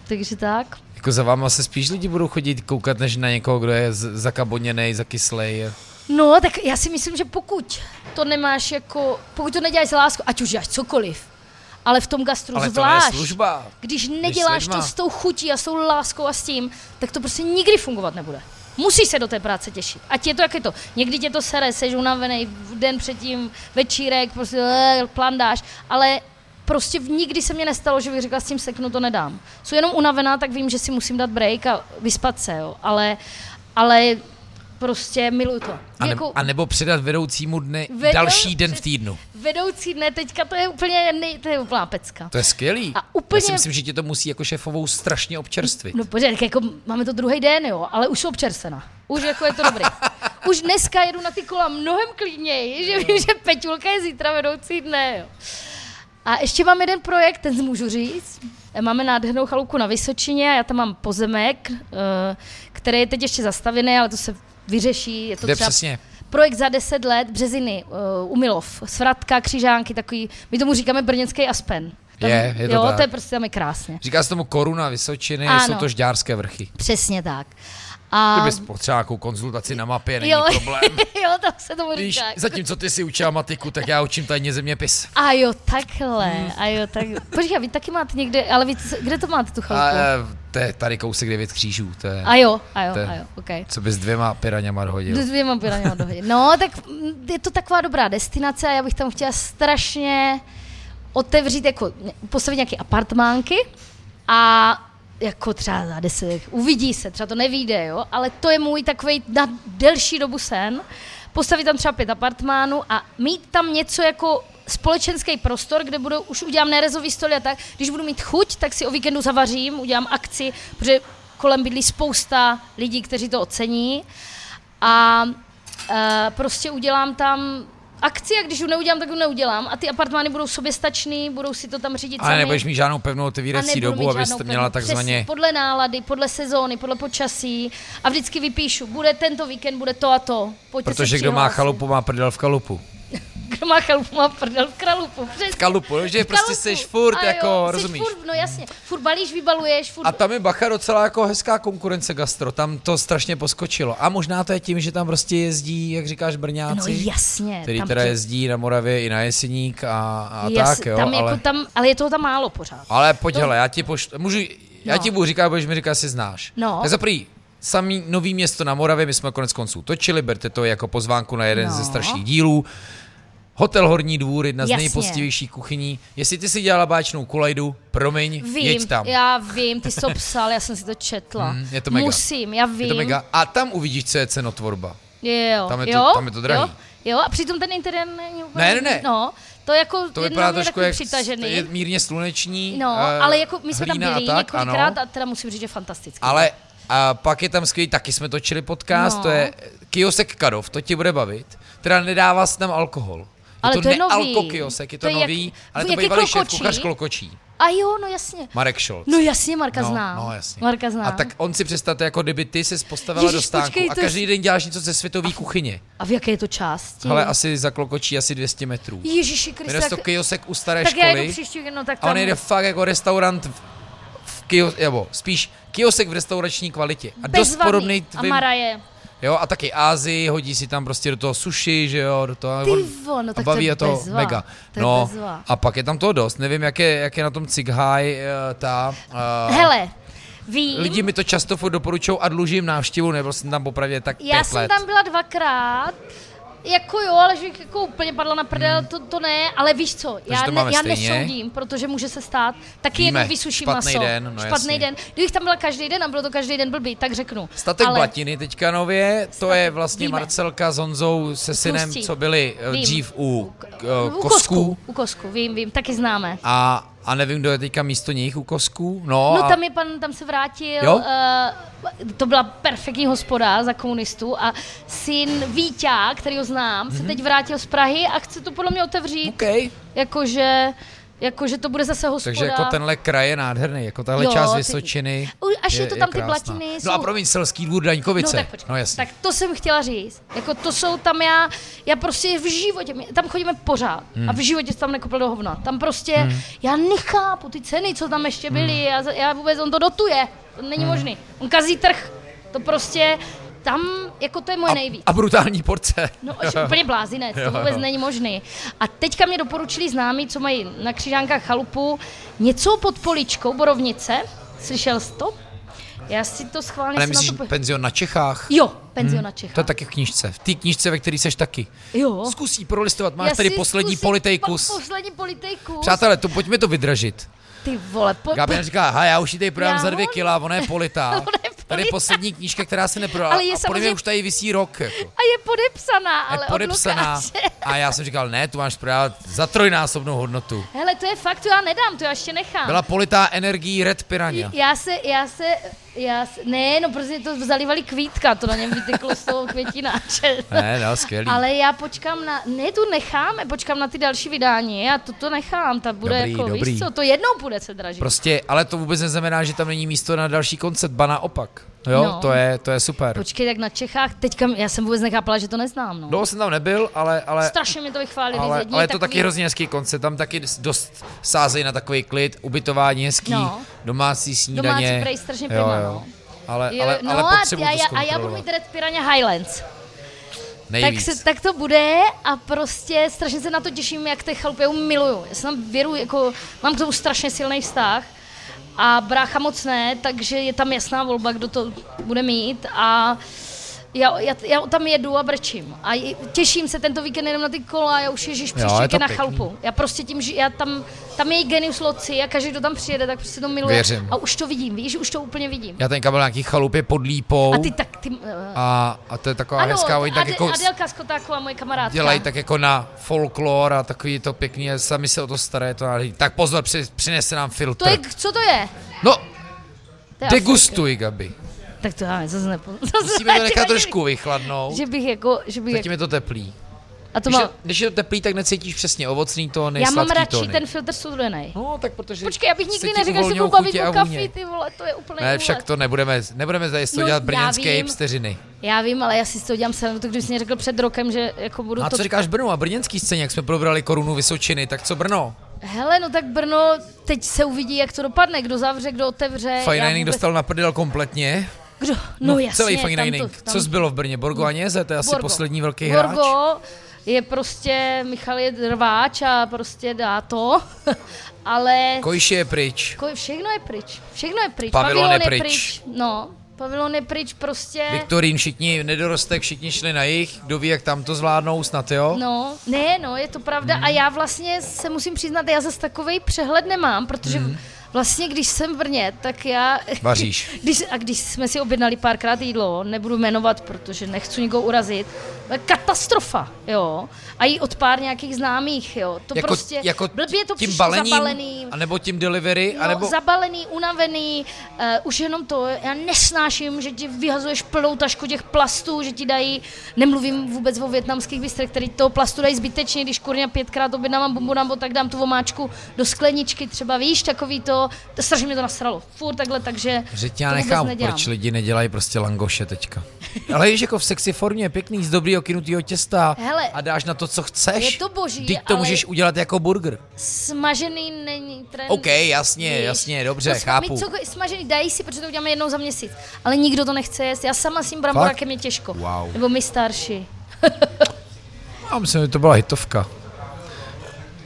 Takže tak. Jako za váma se spíš lidi budou chodit koukat, než na někoho, kdo je z- zakaboněnej, zakyslej. No, tak já si myslím, že pokud to nemáš jako, pokud to neděláš z lásku, ať už děláš cokoliv, ale v tom gastru Ale to zvlášť, je služba. když neděláš lidma. to s tou chutí a s tou láskou a s tím, tak to prostě nikdy fungovat nebude. Musíš se do té práce těšit. Ať je to, jak je to. Někdy tě to sere, seš unavený, den předtím, večírek, prostě eh, plandáš, ale prostě nikdy se mě nestalo, že bych řekla, s tím seknu to nedám. Jsou jenom unavená, tak vím, že si musím dát break a vyspat se, jo. Ale, ale prostě miluju to. A, ne, Jako- a nebo předat vedoucímu dny Vedou- další den v týdnu. vedoucí dne teďka, to je úplně, nej, to je úplná pecka. To je skvělý. A úplně- Já si myslím, že tě to musí jako šéfovou strašně občerstvit. No tak jako máme to druhý den, jo, ale už jsou občerstvena. Už jako je to dobrý. Už dneska jedu na ty kola mnohem klidněji, že vím, že Peťulka je zítra vedoucí dne, jo. A ještě mám jeden projekt, ten můžu říct. máme nádhernou chalupu na Vysočině, já tam mám pozemek, eh, který je teď ještě zastavený, ale to se vyřeší. Je to Kde třeba přesně? projekt za 10 let, Březiny, uh, Umilov, Svratka, Křižánky, takový, my tomu říkáme brněnský Aspen. Tam, Je, je to jo, tak. to je prostě tam je krásně. Říká se tomu Koruna Vysočiny, Ano. jsou to žďárské vrchy. Přesně tak. A, Kdybys potřeboval nějakou konzultaci na mapě, není jo, problém. jo, tak se tomu Víš, říká. zatímco ty si učila matiku, tak já učím tajně zeměpis. A jo, takhle, a jo, tak. Počkej, vy taky máte někde, ale vy, kde to máte tu A, chalupu? e, to je tady kousek devět křížů, to je, A jo, a jo, to je- a jo, okay. co bys dvěma piraněma hodil. S dvěma piraněma dohodě. No, tak mm, je to taková dobrá destinace a já bych tam chtěla strašně otevřít, jako postavit nějaké apartmánky a jako třeba za deset, uvidí se, třeba to nevíde, jo, ale to je můj takový na delší dobu sen, postavit tam třeba pět apartmánů a mít tam něco jako společenský prostor, kde budu, už udělám nerezový stoly a tak, když budu mít chuť, tak si o víkendu zavařím, udělám akci, protože kolem bydlí spousta lidí, kteří to ocení a e, prostě udělám tam akci a když ji neudělám, tak ji neudělám. A ty apartmány budou soběstačný, budou si to tam řídit Ale nebudeš mít žádnou pevnou otevírací dobu, mít abys žádnou to měla takzvaně... Přesně, podle nálady, podle sezóny, podle počasí. A vždycky vypíšu, bude tento víkend, bude to a to. Pojďte Protože kdo má chalupu, má prdel v kalupu. Kdo má chalupu, má prdel v kralupu. Přesně. V kalupu, že V prostě kalupu. seš furt, A jako, jo, seš rozumíš? Furt, no jasně, furt balíš, vybaluješ, furt... A tam je bacha docela jako hezká konkurence gastro, tam to strašně poskočilo. A možná to je tím, že tam prostě jezdí, jak říkáš, no Brňáci, jasně. který tam teda tě- jezdí na Moravě i na Jeseník a, a jas- tak, jo, tam ale... Jako tam, ale je toho tam málo pořád. Ale pojď, To- hele, já ti pošlu, můžu, já No. ti budu říkat, budeš mi říkat, jestli znáš. No. Tak za prvý, samý nový město na Moravě, my jsme konec konců točili, berte to jako pozvánku na jeden No. ze starších dílů. Hotel Horní dvůr, jedna z nejpostivějších kuchyní. Jestli ty si dělala báčnou kulajdu, promiň, Vím, jeď tam. já vím, ty jsi to psal, já jsem si to četla. Mm, je to mega. Musím, já vím. Je to mega. A tam uvidíš, co je cenotvorba. Jo, Tam je to- jo, tam je to drahý. Jo, jo, a přitom ten interiér není úplně... Ne, ne, ne. No, to jako To vypadá trošku jak přitažený. je mírně sluneční. No, eh, ale jako my jsme tam a byli tak, několikrát ano. a teda musím říct, že fantasticky. Ale a pak je tam skvělý, taky jsme točili podcast, No. to je Kiosek Kadov, to ti bude bavit. Teda nedává se tam alkohol. Ale to, to je nový. kiosek, je to, To je jak- nový, ale to jak bývalý šéf kuchař Klokočí, A jo, no jasně. Marek Scholz. No jasně, Marka no, znám. No, jasně. Marka znám. A tak on si představte, jako kdyby ty se postavila Ježiš, do stánku počkej, a to každý den děláš něco ze světové kuchyně. A v jaké je to části? Ale asi za Klokočí asi 200 metrů. Ježiši Kriste, se to kiosek u staré tak já školy. jdu příští, no tak A tam... on jde fakt jako restaurant v, v kios, nebo spíš kiosek v restaurační kvalitě. A dost bezvadný. podobný A tvým, Maraje. Jo, a taky Ázii, hodí si tam prostě do toho sushi, že jo, do toho. Ty vo, no tak to baví to bezva. mega. To no, bezva. a pak je tam toho dost. Nevím, jak je, jak je na tom Cighaj eh, ta... Uh, Hele, vím, Lidi mi to často doporučují a dlužím návštěvu, nebyl jsem tam popravdě tak já pět jsem let. tam byla dvakrát, jako jo, ale že jako úplně padla na prdel, to, to ne, ale víš co, já, Hmm. to máme já stejně. nesoudím, protože může se stát, taky Víme, jednou vysuším maso. den, no špatný jasně. den. Kdybych tam byla každý den a bylo to každý den blbý, tak řeknu. Statek ale, Blatiny teďka nově, to je vlastně víme. Marcelka s Honzou se synem, Tlustí. co byli eh, Vím. dřív u, U uh, kosku. Kosků. U kosku, vím, vím, taky známe. A, a nevím, kdo je teďka místo nich u Kosků. No, No a tam je pan, tam se vrátil, Jo? uh, to byla perfektní hospoda za komunistů a syn Víťa, který ho znám, Mhm. se teď vrátil z Prahy a chce to podle mě otevřít, OK. jakože, jakože to bude zase hospoda. Takže jako tenhle kraj je nádherný, jako tahle Jo, část ty- Vysočiny až je to tam ty krásná. Blatiny, No jsou- a promiň, Selský dvůr No Daňkovice. tak počkej, no jasně. tak to jsem chtěla říct. Jako to jsou tam já, já prostě v životě, my tam chodíme pořád Hmm. a v životě se tam nekopil do hovna. Tam prostě, já nechápu ty ceny, co tam ještě byly, Hmm. já, já vůbec, on to dotuje, to není možný. On kazí trh, to prostě, tam, jako to je moje nejvíc. a, a brutální porce. No, až úplně blázinec, to vůbec jo. není možný. A teďka mě doporučili známí, co mají na křižánkách chalupu, něco pod poličkou, borovnice, slyšel jsi to? Já si to schválně Ale jsem na myslíš to... penzion na Čechách? Jo, penzion na Čechách. To je taky v knížce. V té knížce, ve které seš taky. Jo. Zkusí prolistovat. Máš Já tady poslední zkusím politejkus. Po, poslední politejkus. Přátelé, to pojďme to vydražit. Ty vole, po, Gabriel říká, ha, já už ji tady prodám za dvě kila, ona je politá. Ona je Tady je poslední knížka, která se neprodala. Ale je a samozřejmě- už tady visí rok. Jako. a je podepsaná, ale podepsaná. od Lukáše. A já jsem říkal, ne, tu máš prodávat za trojnásobnou hodnotu. Hele, to je fakt, to já nedám, to já ještě nechám. Byla politá energií Red Piranha. Já se, já se, já ne, no prostě to zalivali kvítka, to na něm vytyklo z toho květináče. Ne, no, skvělý. Ale já počkám na, ne, tu necháme, počkám na ty další vydání a to to nechám, ta bude Dobrý, jako, dobrý. víš co, to jednou bude se dražit. Prostě, ale to vůbec neznamená, že tam není místo na další koncert, ba naopak. Jo, No. to, je, to je super. Počkej, tak na Čechách, teďka, já jsem vůbec nechápala, že to neznám, no. Dlouho jsem tam nebyl, ale, ale, Strašně mi to vychválili ale, ale je to takový- taky hrozně hezký koncert, tam taky dost sázejí na takový klid, ubytování hezký, No. domácí snídaně. Domácí prej strašně jo, prima, jo. no. Ale, ale, no ale a, potřebuji já, to já, a já budu mít Red Piranha Highlands. Tak, Nejvíc. se, tak to bude a prostě strašně se na to těším, jak té chalupy, já ju miluju. Já jsem tam věru, jako, mám k tomu strašně silný vztah a brácha moc ne, takže je tam jasná volba, kdo to bude mít. A já, já, já tam jedu a brečím. A těším se tento víkend jenom na ty kola, já už ježíš příští je na pěkný. chalupu. Já prostě tím, že já tam, tam je genius loci a každý, kdo tam přijede, tak prostě to miluje. Věřím. A už to vidím, víš, už to úplně vidím. Já tenka byl nějaký chalupě pod lípou A ty tak, ty, uh, a, a to je taková hezká, oni tak Ade, jako Adelka Skotáková, moje kamarádka. dělají tak jako na folklor a takový to pěkný, a sami se o to starají, to nádherný. Tak pozor, při, přinese nám filtr. To je, co to je? No, To je degustuj, Gabi. Tak to já zase nepo... Musíme to nechat trošku vychladnout. Že bych jako, že bych Zatím jako, je to teplý. a to Když, má, je, když je to teplý, tak necítíš přesně ovocný tóny, já mám radši tóny. ten filtr studený. No, tak protože Počkej, já bych nikdy ti neřekla, že se budu bavit o kafi, ty vole, to je úplně Ne, však to nebudeme, nebudeme tady to No, dělat brněnské vím. hipsteřiny. Já vím, ale já si toho dělám srandu, to když jsi mě řekl před rokem, že jako budu A to... co říkáš Brno a brněnský scéně, jak jsme probrali korunu Vysočiny, tak co Brno? Hele, no tak Brno, teď se uvidí, jak to dopadne, kdo zavře, kdo otevře. Dining vůbec- dostal na prdel kompletně. Kdo? No, jasně. celý Fine tam Dining. to- tam- Co zbylo v Brně? Borgo a Něze, to je asi Borgo. poslední velký hráč. Borgo je prostě, Michal je rváč a prostě dá to, ale Kojši je pryč. ko- všechno je pryč, všechno je pryč, Pavilon je je pryč. pryč, no, pavilon je pryč prostě, Viktorín, všichni nedorostek, všichni šli na jich. Kdo ví, jak tam to zvládnou, snad jo? no, ne, no, je to pravda Hmm. a já vlastně se musím přiznat, já zase takový přehled nemám, protože vlastně, když jsem v Brně, tak já... Vaříš. Když, a když jsme si objednali párkrát jídlo, nebudu jmenovat, protože nechci nikoho urazit, katastrofa, jo. A i od pár nějakých známých, jo. To Jako, prostě jako blbě to tím balením, zabalený. anebo tím delivery, No, anebo... zabalený, unavený, uh, už jenom to, já nesnáším, že ti vyhazuješ plnou tašku těch plastů, že ti dají, nemluvím vůbec o větnamských bistrech, který toho plastu dají zbytečně, když kurňa pětkrát objednávám bombu nambo, tak dám tu omáčku do skleničky, třeba víš, takový to, to strašně mě to nasralo, furt takhle, takže Že tě já nechám, proč lidi nedělají prostě langoše teďka. Ale víš, jako v sexy formě, pěkný, z dobrýho kynutýho těsta Hele, a dáš na to, co chceš. je to boží, Teď to můžeš udělat jako burger. Smažený není trend. OK, jasně, víš. jasně, dobře, to chápu. Mít cokoliv smažený dají si, protože to uděláme jednou za měsíc. Ale nikdo to nechce jíst. Já sama s tím bramborákem je těžko. Wow. Nebo my starší. Já myslím, že to byla hitovka.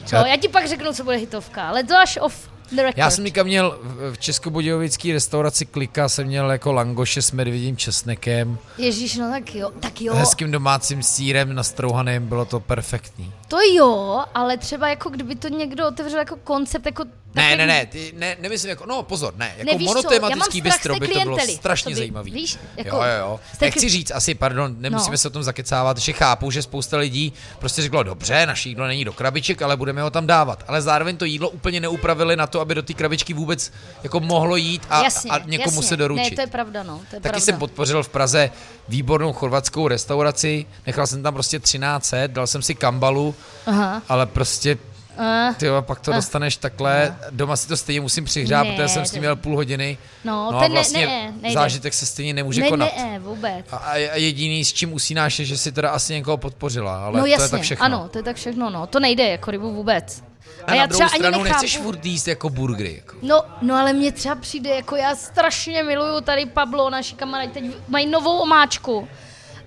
Co? Já- Já ti pak řeknu, co bude hitovka, ale to až off the. Já jsem někam měl v v českobudějovický restauraci Klika, jsem měl jako langoše s medvědím česnekem, Ježíš, no tak jo, tak jo. hezkým domácím sírem nastrouhaným, bylo to perfektní. To jo, ale třeba jako kdyby to někdo otevřel jako koncept, jako... Ne, ne, ne, ty, ne, nemyslím jako, no pozor, ne, jako Nevíš monotematický bistro by to bylo strašně to by- zajímavý. víš, jako- jo, jo, jo. Nechci kli- říct asi, pardon, nemusíme No. se o tom zakecávat, že chápu, že spousta lidí prostě řeklo, dobře, naše jídlo není do krabiček, ale budeme ho tam dávat. Ale zároveň to jídlo úplně neupravili na to, aby do té krabičky vůbec jako mohlo jít a, jasně, a někomu jasně. se doručit. Ne, to je pravda, no, to je Taky pravda. jsem podpořil v Praze výbornou chorvatskou restauraci, nechal jsem tam prostě 13, dal jsem si kambalu, Aha. ale prostě Uh, ty jo, pak to dostaneš takhle, doma si to stejně musím přihřát, Ne, protože jsem s tím to- měl půl hodiny. No, no a ten ne- vlastně ne, nejde. zážitek se stejně nemůže ne, konat. ne, vůbec. A, a jediný, s čím usínáš, je, že si teda asi někoho podpořila, ale no to jasně, je tak všechno. ano, to je tak všechno, no. To nejde jako rybu vůbec. A, na druhou stranu nechceš furt jíst jako burgery. Jako. No, no ale mně třeba přijde, jako já strašně miluju tady Pablo, naši kamarádi, teď mají novou omáčku.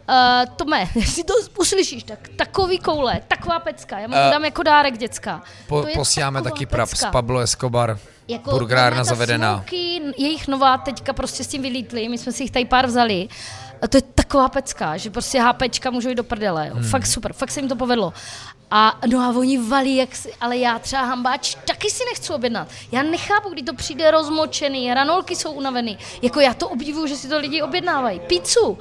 Uh, Tome, jestli to uslyšíš, tak takový koule, taková pecka, já mu to Eh, dám jako dárek děcka. Po, posíláme taky prap z. Pablo Escobar, Jako burgerárna zavedená. Smoky, jejich nová teďka prostě s tím vylítli, my jsme si jich tady pár vzali. A to je taková pecka, že prostě HPčka můžou jít do prdele. Jo. Hmm. Fakt super, fakt se jim to povedlo. A no a oni valí, jak si, ale já třeba hambáč taky si nechci objednat. Já nechápu, kdy to přijde rozmočený, ranolky jsou unavený. Jako já to obdivuju, že si to lidi objednávají. Pizzu.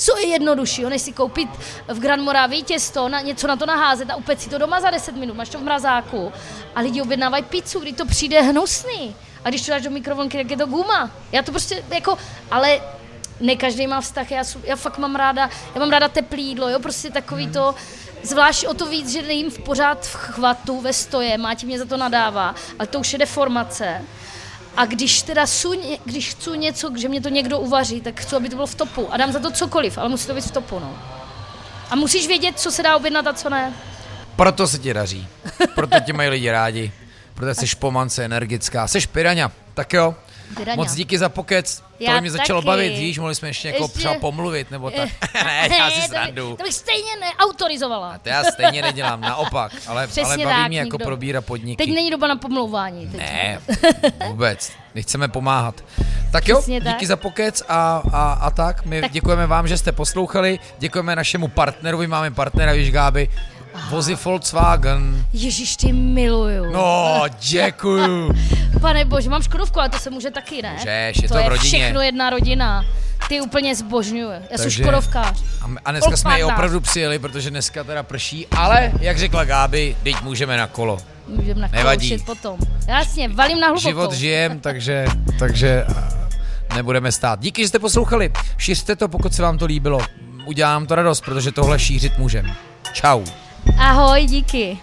Co je jednoduššího, než si koupit v Grand Moravii těsto, na, něco na to naházet a upec si to doma za 10 minut, máš to v mrazáku a lidi objednávají pizzu, kdy to přijde hnusný. A když to dáš do mikrovlnky, tak je to guma. Já to prostě jako, ale ne každý má vztah, já, já fakt mám ráda, já mám ráda teplý jídlo, jo, prostě takový to, zvlášť o to víc, že nejím v pořád v chvatu, ve stoje, Máti mě za to nadává, ale to už je deformace. A když teda su, když chci něco, že mě to někdo uvaří, tak chci, aby to bylo v topu. A dám za to cokoliv, ale musí to být v topu, no. A musíš vědět, co se dá objednat a co ne. Proto se ti daří. Proto tě mají lidi rádi. Proto jsi špomance, energická. Jsi piraňa. Tak jo, Tyraňa. Moc díky za pokec, to mě začalo bavit, víš, mohli jsme ještě jako ještě... třeba pomluvit, nebo tak. ne, já si srandu. To bych stejně neautorizovala. To já stejně nedělám, naopak, ale, ale baví tak, mě jako nikdo. probírat podniky. Teď není doba na pomlouvání. Teď. Ne, vůbec, nechceme pomáhat. Tak jo, Přesně díky tak. za pokec a, a, a tak. My tak. děkujeme vám, že jste poslouchali, děkujeme našemu partnerovi, máme partnera, víš Gáby, Vozy Volkswagen. Ježíš, ty miluju. No, děkuju. Pane bože, mám Škodovku, ale to se může taky, ne? Žeš, je to, to v rodině. všechno jedna rodina. Ty úplně zbožňuje. Já Takže, jsem Škodovkář. A dneska jsme ji opravdu přijeli, protože dneska teda prší, ale jak řekla Gáby, teď můžeme na kolo. Můžeme Nevadí. potom. Jasně, valím na hlubokou. Život žijem, takže, takže nebudeme stát. Díky, že jste poslouchali. Šiřte to, pokud se vám to líbilo. Udělám to radost, protože tohle šířit můžem. Čau. Ahoj, díky.